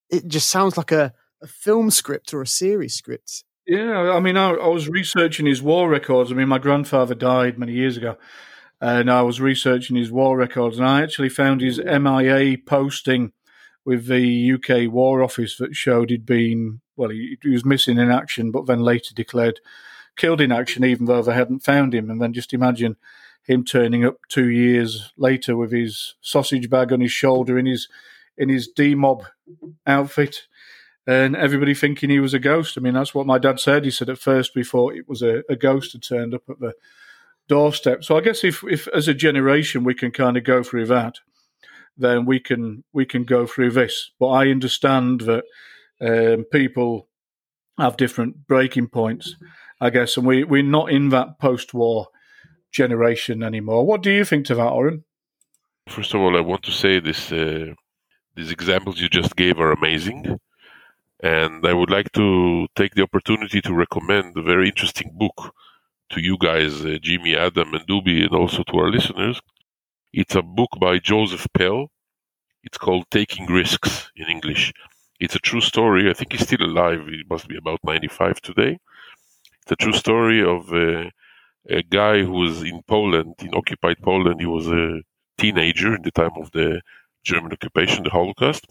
it just sounds like a, a film script or a series script. Yeah, I mean, I, I, was researching his war records. I mean, my grandfather died many years ago, and I was researching his war records, and I actually found his MIA posting with the UK War Office that showed he'd been well, he, he was missing in action, but then later declared killed in action, even though they hadn't found him. And then just imagine him turning up two years later with his sausage bag on his shoulder in his in his D mob outfit, and everybody thinking he was a ghost. I mean, that's what my dad said. He said at first we thought it was a, a ghost had turned up at the doorstep. So I guess if if as a generation we can kind of go through that, then we can we can go through this. But I understand that um, people have different breaking points. I guess, and we we're not in that post-war generation anymore. What do you think to that, Oren? First of all, I want to say this: uh, these examples you just gave are amazing, and I would like to take the opportunity to recommend a very interesting book to you guys, uh, Jimmy, Adam, and Dubi, and also to our listeners. It's a book by Joseph Pell. It's called Taking Risks in English. It's a true story. I think he's still alive. He must be about 95 today. It's a true story of a, a guy who was in Poland, in occupied Poland. He was a teenager in the time of the German occupation, the Holocaust.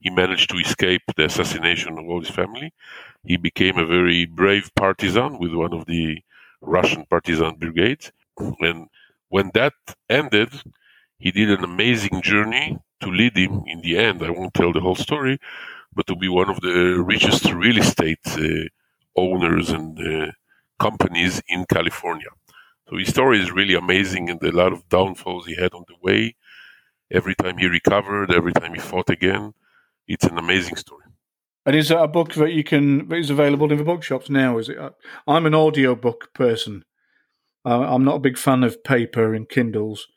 He managed to escape the assassination of all his family. He became a very brave partisan with one of the Russian partisan brigades. And when that ended, he did an amazing journey to lead him in the end. I won't tell the whole story, but to be one of the richest real estate uh, owners and uh, companies in California. So his story is really amazing and a lot of downfalls he had on the way. Every time he recovered, every time he fought again, it's an amazing story. And is that a book that you can that is available in the bookshops now? Is it? I'm an audio book person. I'm not a big fan of paper and Kindles,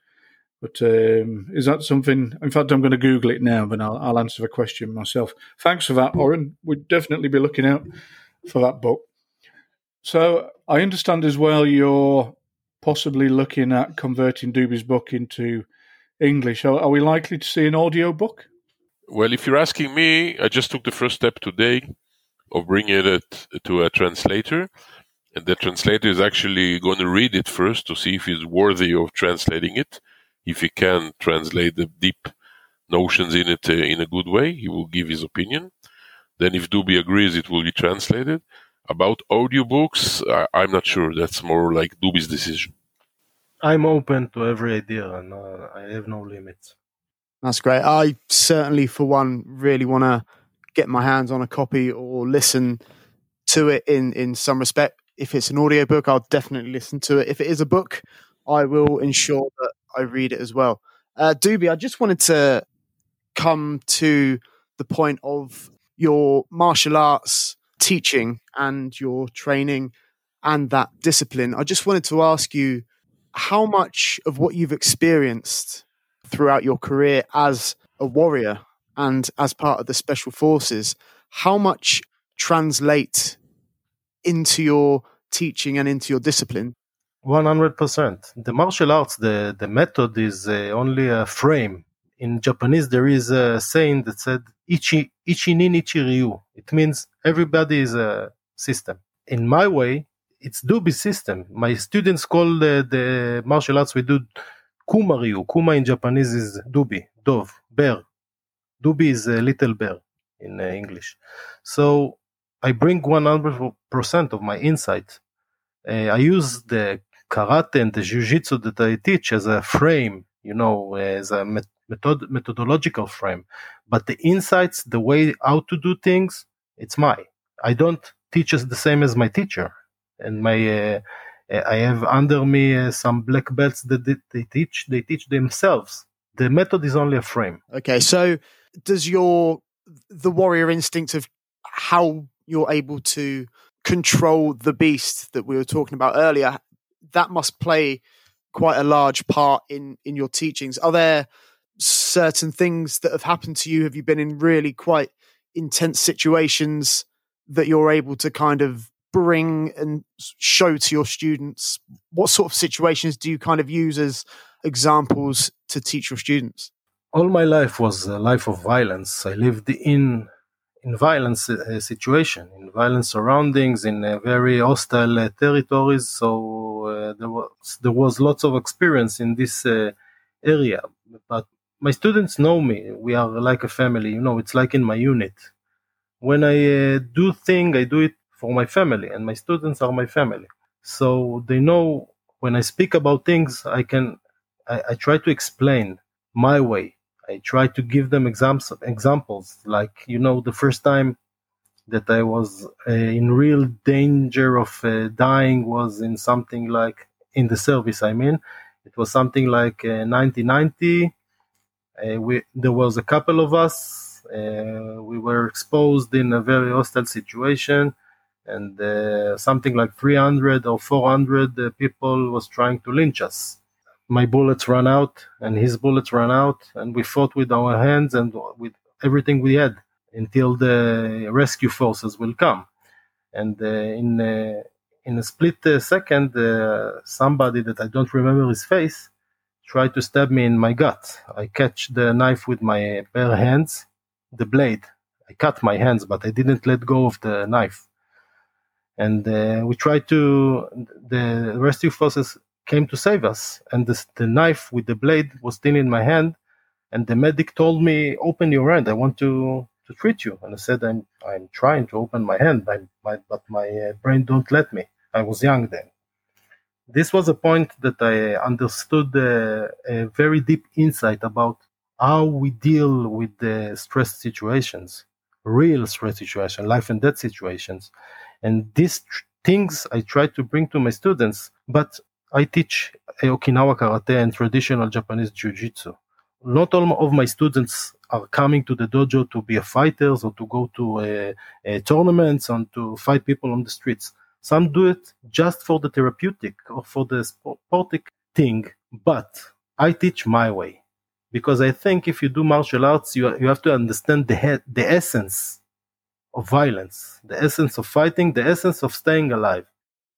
but um, is that something? In fact, I'm going to Google it now, but I'll, I'll answer the question myself. Thanks for that, Oren. We'd definitely be looking out for that book. So I understand as well you're possibly looking at converting Dubi's book into English. Are, are we likely to see an audio book? Well, if you're asking me, I just took the first step today of bringing it to a translator. And the translator is actually going to read it first to see if he's worthy of translating it. If he can translate the deep notions in it uh, in a good way, he will give his opinion. Then, if Dubi agrees, it will be translated. About audiobooks, I, am not sure. That's more like Dubi's decision. I'm open to every idea, and uh, I have no limits. That's great. I certainly, for one, really want to get my hands on a copy or listen to it in in some respect. If it's an audiobook, I'll definitely listen to it. If it is a book, I will ensure that I read it as well. Uh, Dubi, I just wanted to come to the point of your martial arts teaching and your training and that discipline, I just wanted to ask you how much of what you've experienced throughout your career as a warrior and as part of the special forces, how much translate into your teaching and into your discipline? 100%. The martial arts, the, the method is uh, only a frame. in Japanese there is a saying that said ichi ichi nin ichi ryu. It means everybody is a system. In my way, it's Dubi system. My students call the, the martial arts we do Kuma ryu. Kuma in Japanese is Dubi, dove, bear. Dubi is a little bear in uh, English. So I bring 100% of my insight. Uh, I use the karate and the jiu-jitsu that I teach as a frame, you know, as a method- methodological frame. But the insights, the way how to do things, it's my. I don't teach as the same as my teacher. And my, uh, I have under me uh, some black belts that they, they teach, they teach themselves. The method is only a frame. Okay. So does your, the warrior instinct of how you're able to control the beast that we were talking about earlier, that must play quite a large part in in your teachings. Are there certain things that have happened to you? Have you been in really quite intense situations that you're able to kind of bring and show to your students? What sort of situations do you kind of use as examples to teach your students? All my life was a life of violence. I lived in in violence uh, situation, in violent surroundings, in uh, very hostile uh, territories. So uh, there was there was lots of experience in this uh, area. But my students know me. We are like a family. You know, it's like in my unit. When I uh, do thing, I do it for my family, and my students are my family. So they know when I speak about things, I can I, I try to explain my way I try to give them exams, examples. Like, you know, the first time that I was uh, in real danger of uh, dying was in something like in the service. I mean, it was something like uh, 1990. Uh, we, there was a couple of us. Uh, we were exposed in a very hostile situation, and uh, something like 300 or 400 people was trying to lynch us my bullets ran out and his bullets ran out and we fought with our hands and with everything we had until the rescue forces will come and uh, in uh, in a split uh, second somebody that i don't remember his face tried to stab me in my gut i catch the knife with my bare hands the blade i cut my hands but i didn't let go of the knife and uh, we tried to the rescue forces came to save us. And the, the knife with the blade was still in my hand. And the medic told me, "Open your hand. I want to to treat you." And I said, "I'm I'm trying to open my hand, but my, but my uh, brain don't let me. I was young then." This was a point that I understood uh, a very deep insight about how we deal with the stress situations, real stress situations, life and death situations, and these tr- things I try to bring to my students. But I teach Okinawa karate and traditional Japanese jiu-jitsu. Not all of my students are coming to the dojo to be fighters or to go to a, a tournaments and to fight people on the streets. Some do it just for the therapeutic or for the sportic thing, but I teach my way because I think if you do martial arts, you, you have to understand the, he- the essence of violence, the essence of fighting, the essence of staying alive.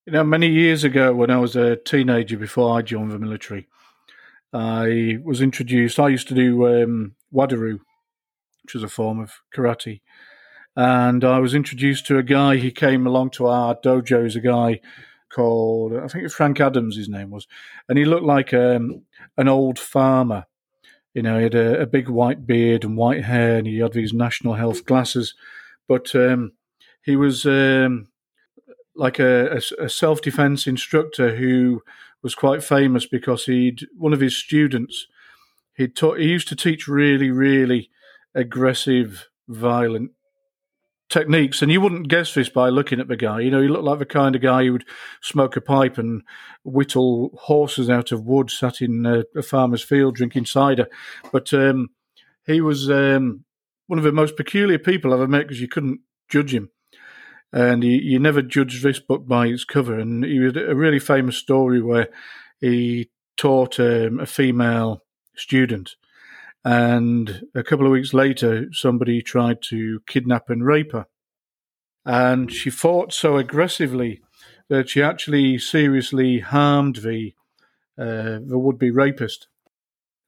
You know, many years ago, when I was a teenager before I joined the military, I was introduced. I used to do um, Wado-ryu, which is a form of karate, and I was introduced to a guy. He came along to our dojo. Is a guy called I think Frank Adams. His name was, and he looked like um, an old farmer. You know, he had a, a, big white beard and white hair, and he had these national health glasses. But um, he was um, like a, a, a self defense instructor who was quite famous because he'd one of his students he taught he used to teach really really aggressive violent techniques and you wouldn't guess this by looking at the guy. You know he looked like the kind of guy who would smoke a pipe and whittle horses out of wood sat in a, a farmer's field drinking cider. But um, he was um, one of the most peculiar people i've ever met because you couldn't judge him. And you, you never judge this book by its cover. And he had a really famous story where he taught um, a female student, and a couple of weeks later, somebody tried to kidnap and rape her, and she fought so aggressively that she actually seriously harmed the uh, the would be rapist.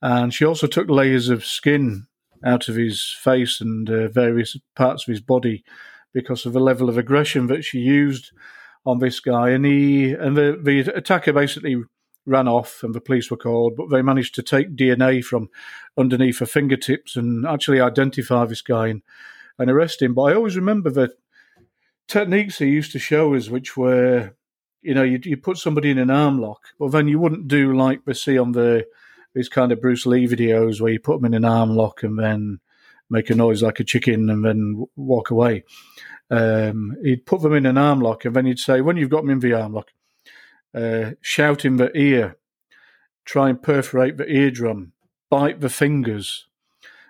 And she also took layers of skin out of his face and uh, various parts of his body because of the level of aggression that she used on this guy. And he and the, the attacker basically ran off, and the police were called. But they managed to take DNA from underneath her fingertips and actually identify this guy and, and arrest him. But I always remember the techniques he used to show us, which were, you know, you put somebody in an arm lock, but then you wouldn't do like we see on the these kind of Bruce Lee videos where you put them in an arm lock and then make a noise like a chicken and then walk away. Um, he'd put them in an arm lock and then he'd say, when you've got them in the arm lock, uh, shout in the ear, try and perforate the eardrum, bite the fingers,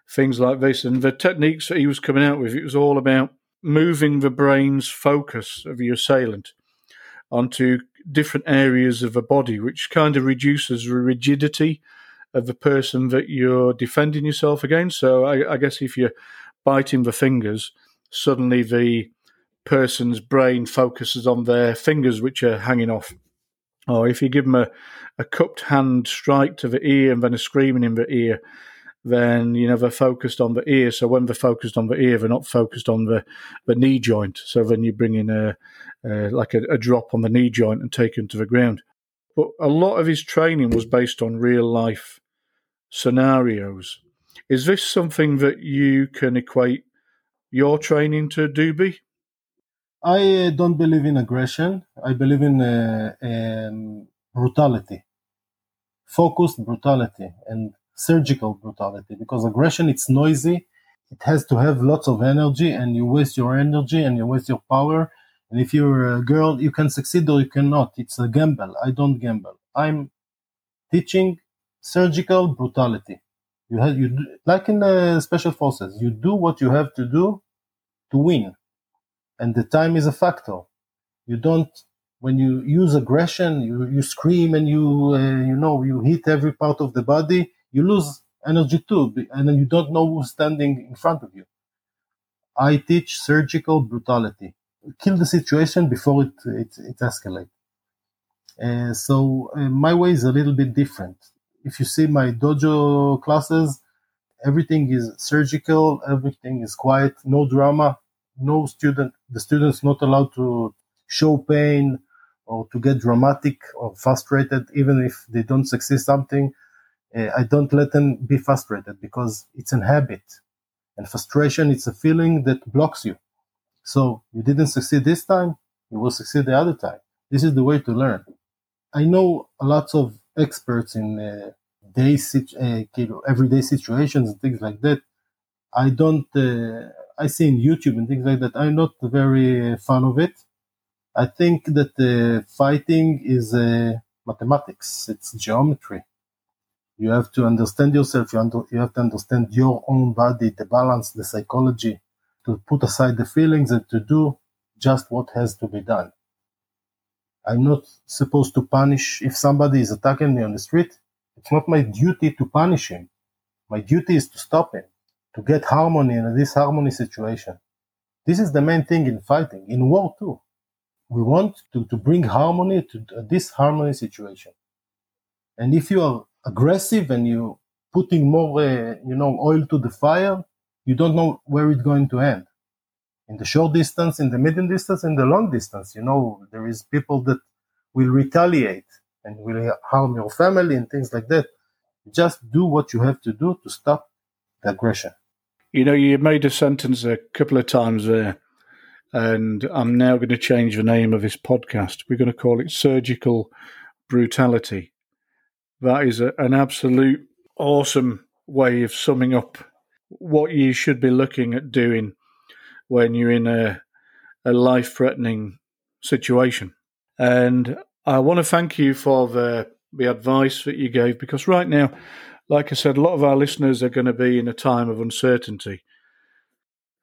things like this. And the techniques that he was coming out with, it was all about moving the brain's focus of the assailant onto different areas of the body, which kind of reduces the rigidity of the person that you're defending yourself against. So I, I guess if you're biting the fingers, suddenly the person's brain focuses on their fingers, which are hanging off. Or if you give them a, a cupped hand strike to the ear and then a screaming in the ear, then you know they're focused on the ear. So when they're focused on the ear, they're not focused on the, the knee joint. So then you bring in a, a like a, a, drop on the knee joint and take him to the ground. But a lot of his training was based on real life scenarios. Is this something that you can equate your training to, Dubi? I uh, don't believe in aggression. I believe in uh, um, brutality, focused brutality, and surgical brutality. Because aggression, it's noisy. It has to have lots of energy, and you waste your energy and you waste your power. And if you're a girl, you can succeed or you cannot. It's a gamble. I don't gamble. I'm teaching surgical brutality. You have you like in the special forces. You do what you have to do to win, and the time is a factor. You don't when you use aggression, you you scream and you uh, you know you hit every part of the body. You lose energy too, and then you don't know who's standing in front of you. I teach surgical brutality. Kill the situation before it it, it escalates. Uh, so uh, my way is a little bit different if you see my dojo classes, everything is surgical, everything is quiet, no drama, no student, the students not allowed to show pain or to get dramatic or frustrated, even if they don't succeed something. Uh, I don't let them be frustrated because it's a habit and frustration. It's a feeling that blocks you. So you didn't succeed this time, you will succeed the other time. This is the way to learn. I know a lot of experts in uh, day uh, everyday situations and things like that. I don't. Uh, I see in YouTube and things like that. I'm not very fan of it. I think that uh, fighting is uh, mathematics. It's geometry. You have to understand yourself. You, under, you have to understand your own body, the balance, the psychology, to put aside the feelings and to do just what has to be done. I'm not supposed to punish if somebody is attacking me on the street. It's not my duty to punish him. My duty is to stop him, to get harmony in a disharmony situation. This is the main thing in fighting, in war too. We want to, to bring harmony to a disharmony situation. And if you are aggressive and you putting more, uh, you know, oil to the fire, you don't know where it's going to end. In the short distance, in the medium distance, in the long distance, you know, there is people that will retaliate and will harm your family and things like that. Just do what you have to do to stop the aggression. You know, you made a sentence a couple of times there, and I'm now going to change the name of this podcast. We're going to call it Surgical Brutality. That is a, an absolute awesome way of summing up what you should be looking at doing when you're in a, a life threatening situation. And I want to thank you for the the advice that you gave because right now, like I said, a lot of our listeners are going to be in a time of uncertainty.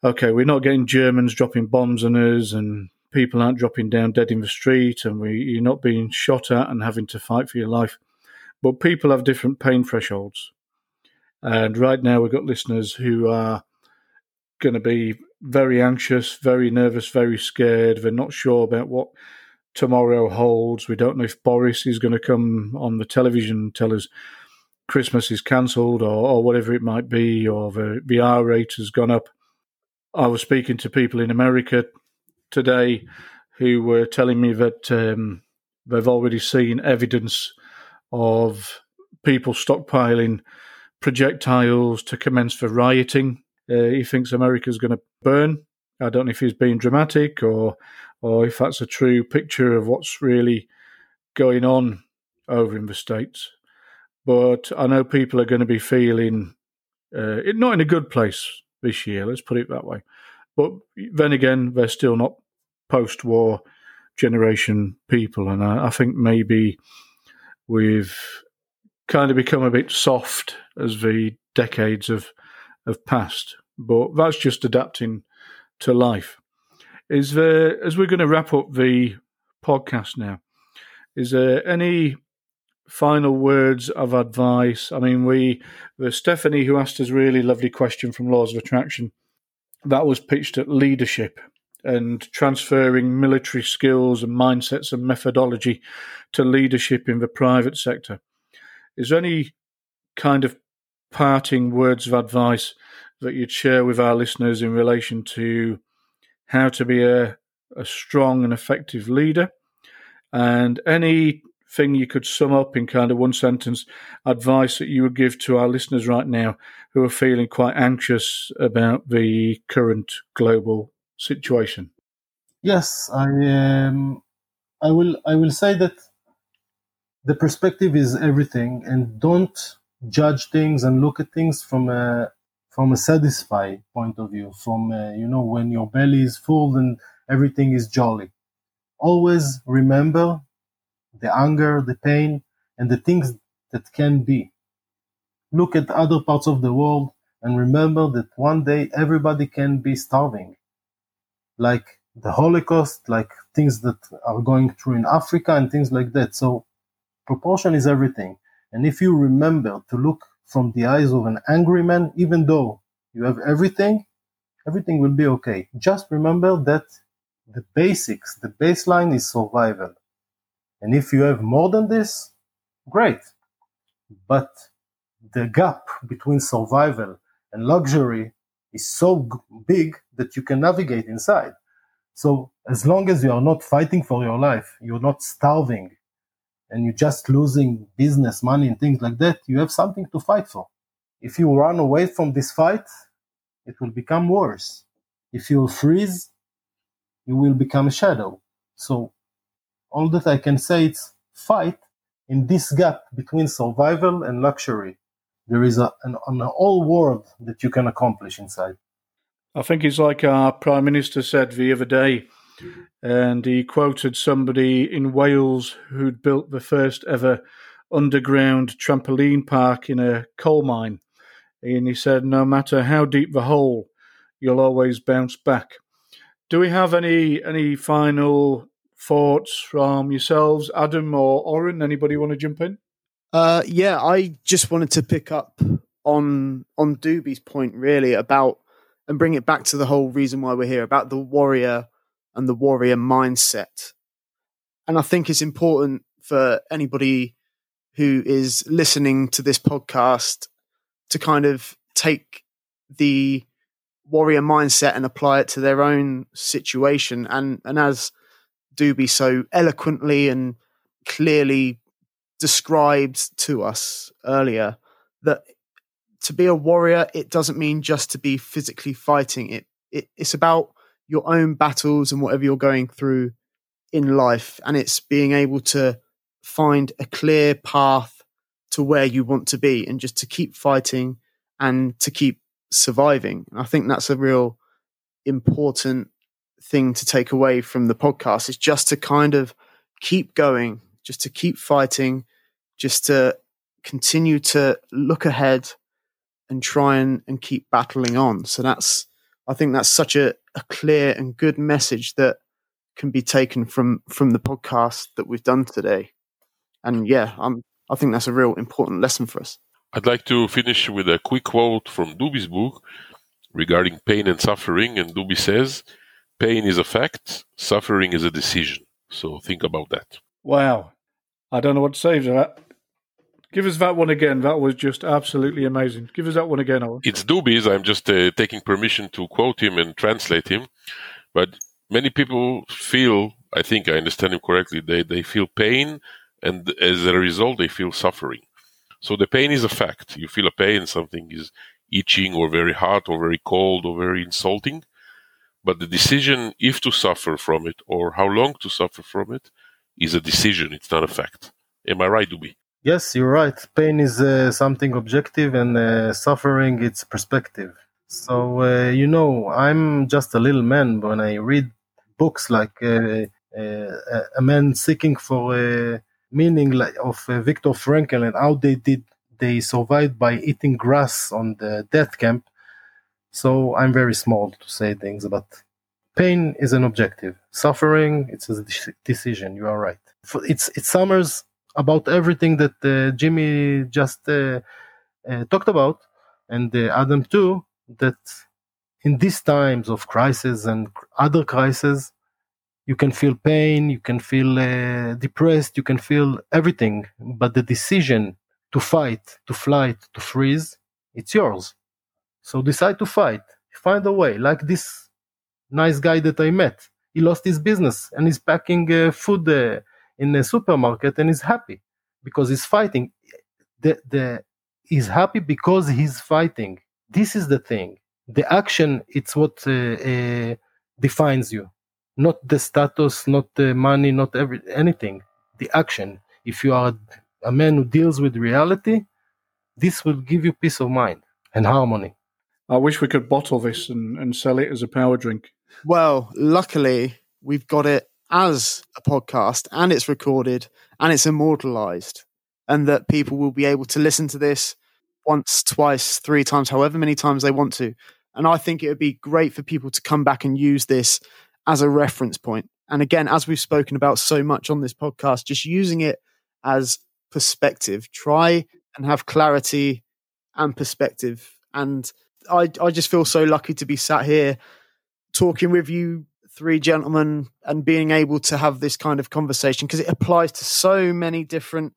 Okay, we're not getting Germans dropping bombs on us, and people aren't dropping down dead in the street, and we, you're not being shot at and having to fight for your life. But people have different pain thresholds. And right now, we've got listeners who are going to be very anxious, very nervous, very scared. They're not sure about what tomorrow holds. We don't know if Boris is going to come on the television and tell us Christmas is cancelled or, or whatever it might be, or the, the R rate has gone up. I was speaking to people in America today who were telling me that um, they've already seen evidence of people stockpiling projectiles to commence the rioting. Uh, he thinks America's going to burn. I don't know if he's being dramatic or or if that's a true picture of what's really going on over in the states. But I know people are going to be feeling uh, not in a good place this year. Let's put it that way. But then again, they're still not post-war generation people, and I, I think maybe we've kind of become a bit soft as the decades have have passed. But that's just adapting to life. Is there as we're going to wrap up the podcast now? Is there any final words of advice? I mean, we the Stephanie who asked us really lovely question from Laws of Attraction that was pitched at leadership and transferring military skills and mindsets and methodology to leadership in the private sector. Is there any kind of parting words of advice that you'd share with our listeners in relation to how to be a, a strong and effective leader? And anything you could sum up in kind of one sentence advice that you would give to our listeners right now who are feeling quite anxious about the current global situation? Yes, I um, I will I will say that the perspective is everything, and don't judge things and look at things from a from a satisfied point of view. From a, you know when your belly is full and everything is jolly. Always remember the anger, the pain, and the things that can be. Look at other parts of the world and remember that one day everybody can be starving like the Holocaust, like things that are going through in Africa and things like that. So proportion is everything. And if you remember to look from the eyes of an angry man, even though you have everything, everything will be okay. Just remember that the basics, the baseline is survival. And if you have more than this, great. But the gap between survival and luxury is so big that you can navigate inside. So as long as you are not fighting for your life, you're not starving, and you're just losing business, money, and things like that, you have something to fight for. If you run away from this fight, it will become worse. If you freeze, you will become a shadow. So all that I can say is fight in this gap between survival and luxury there is a, an, an whole world that you can accomplish inside. I think it's like our Prime Minister said the other day, and he quoted somebody in Wales who'd built the first ever underground trampoline park in a coal mine. And he said, No matter how deep the hole, you'll always bounce back. Do we have any any final thoughts from yourselves, Adam or Oren? Anybody want to jump in? Uh, yeah, I just wanted to pick up on on Dubi's point really about and bring it back to the whole reason why we're here about the warrior and the warrior mindset. And I think it's important for anybody who is listening to this podcast to kind of take the warrior mindset and apply it to their own situation. And and as Dubi so eloquently and clearly described to us earlier that to be a warrior, it doesn't mean just to be physically fighting. It, it it's about your own battles and whatever you're going through in life, and it's being able to find a clear path to where you want to be, and just to keep fighting and to keep surviving. And I think that's a real important thing to take away from the podcast. Is just to kind of keep going, just to keep fighting, just to continue to look ahead and try and, and keep battling on. So that's, I think that's such a, a clear and good message that can be taken from, from the podcast that we've done today. And yeah, I'm, I think that's a real important lesson for us. I'd like to finish with a quick quote from Dubi's book regarding pain and suffering. And Doobie says, pain is a fact, suffering is a decision. So think about that. Wow. I don't know what to say to that. Give us that one again. That was just absolutely amazing. Give us that one again, Owen. It's Dubis. I'm just uh, taking permission to quote him and translate him. But many people feel, I think I understand him correctly, they, they feel pain and as a result they feel suffering. So the pain is a fact. You feel a pain, something is itching or very hot or very cold or very insulting. But the decision if to suffer from it or how long to suffer from it is a decision. It's not a fact. Am I right, Dubi? Yes, you're right. Pain is uh, something objective, and uh, suffering it's perspective. So uh, you know, I'm just a little man when I read books like uh, uh, a man seeking for a meaning like of uh, Viktor Frankl and how they did they survived by eating grass on the death camp. So I'm very small to say things, but pain is an objective. Suffering, it's a decision. You are right. It's it summers about everything that uh, Jimmy just uh, uh, talked about, and Adam too. That in these times of crisis and other crises, you can feel pain, you can feel uh, depressed, you can feel everything. But the decision to fight, to flight, to freeze, it's yours. So decide to fight. Find a way. Like this nice guy that I met. He lost his business and he's packing uh, food uh, in a supermarket and he's happy because he's fighting. The, the, he's happy because he's fighting. This is the thing. The action, it's what uh, uh, defines you, not the status, not the money, not every anything. The action. If you are a man who deals with reality, this will give you peace of mind and harmony. I wish we could bottle this and, and sell it as a power drink. Well, luckily, we've got it as a podcast and it's recorded and it's immortalized and that people will be able to listen to this once, twice, three times, however many times they want to. And I think it would be great for people to come back and use this as a reference point. And again, as we've spoken about so much on this podcast, just using it as perspective, try and have clarity and perspective. And I, I just feel so lucky to be sat here talking with you three gentlemen and being able to have this kind of conversation because it applies to so many different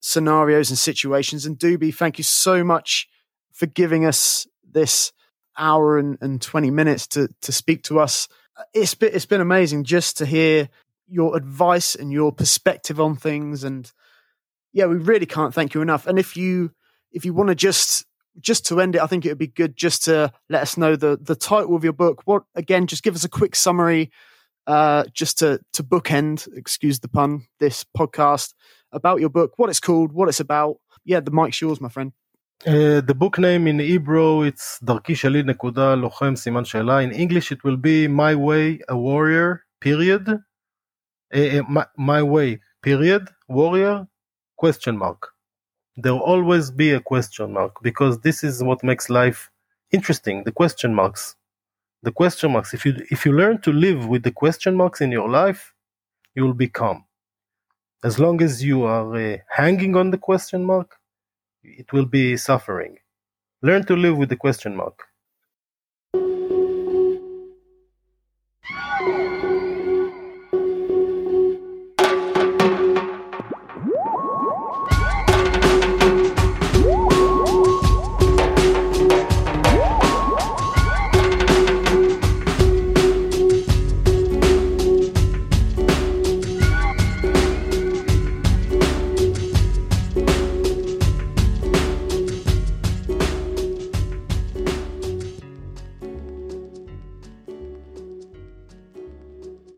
scenarios and situations. And Dubi, thank you so much for giving us this hour and, and 20 minutes to, to speak to us. It's been, it's been amazing just to hear your advice and your perspective on things. And yeah, we really can't thank you enough. And if you, if you want to just just to end it, I think it would be good just to let us know the the title of your book. What again? Just give us a quick summary, uh, just to to bookend, excuse the pun, this podcast about your book, what it's called, what it's about. Yeah, the mic's yours, my friend. Uh, the book name in Hebrew it's דרכי שלי נקודה לוחם סימן שאלה. In English it will be My Way a Warrior period. Uh, my, my Way period warrior question mark there will always be a question mark because this is what makes life interesting the question marks. The question marks. If you if you learn to live with the question marks in your life you will be calm. As long as you are uh, hanging on the question mark it will be suffering. Learn to live with the question mark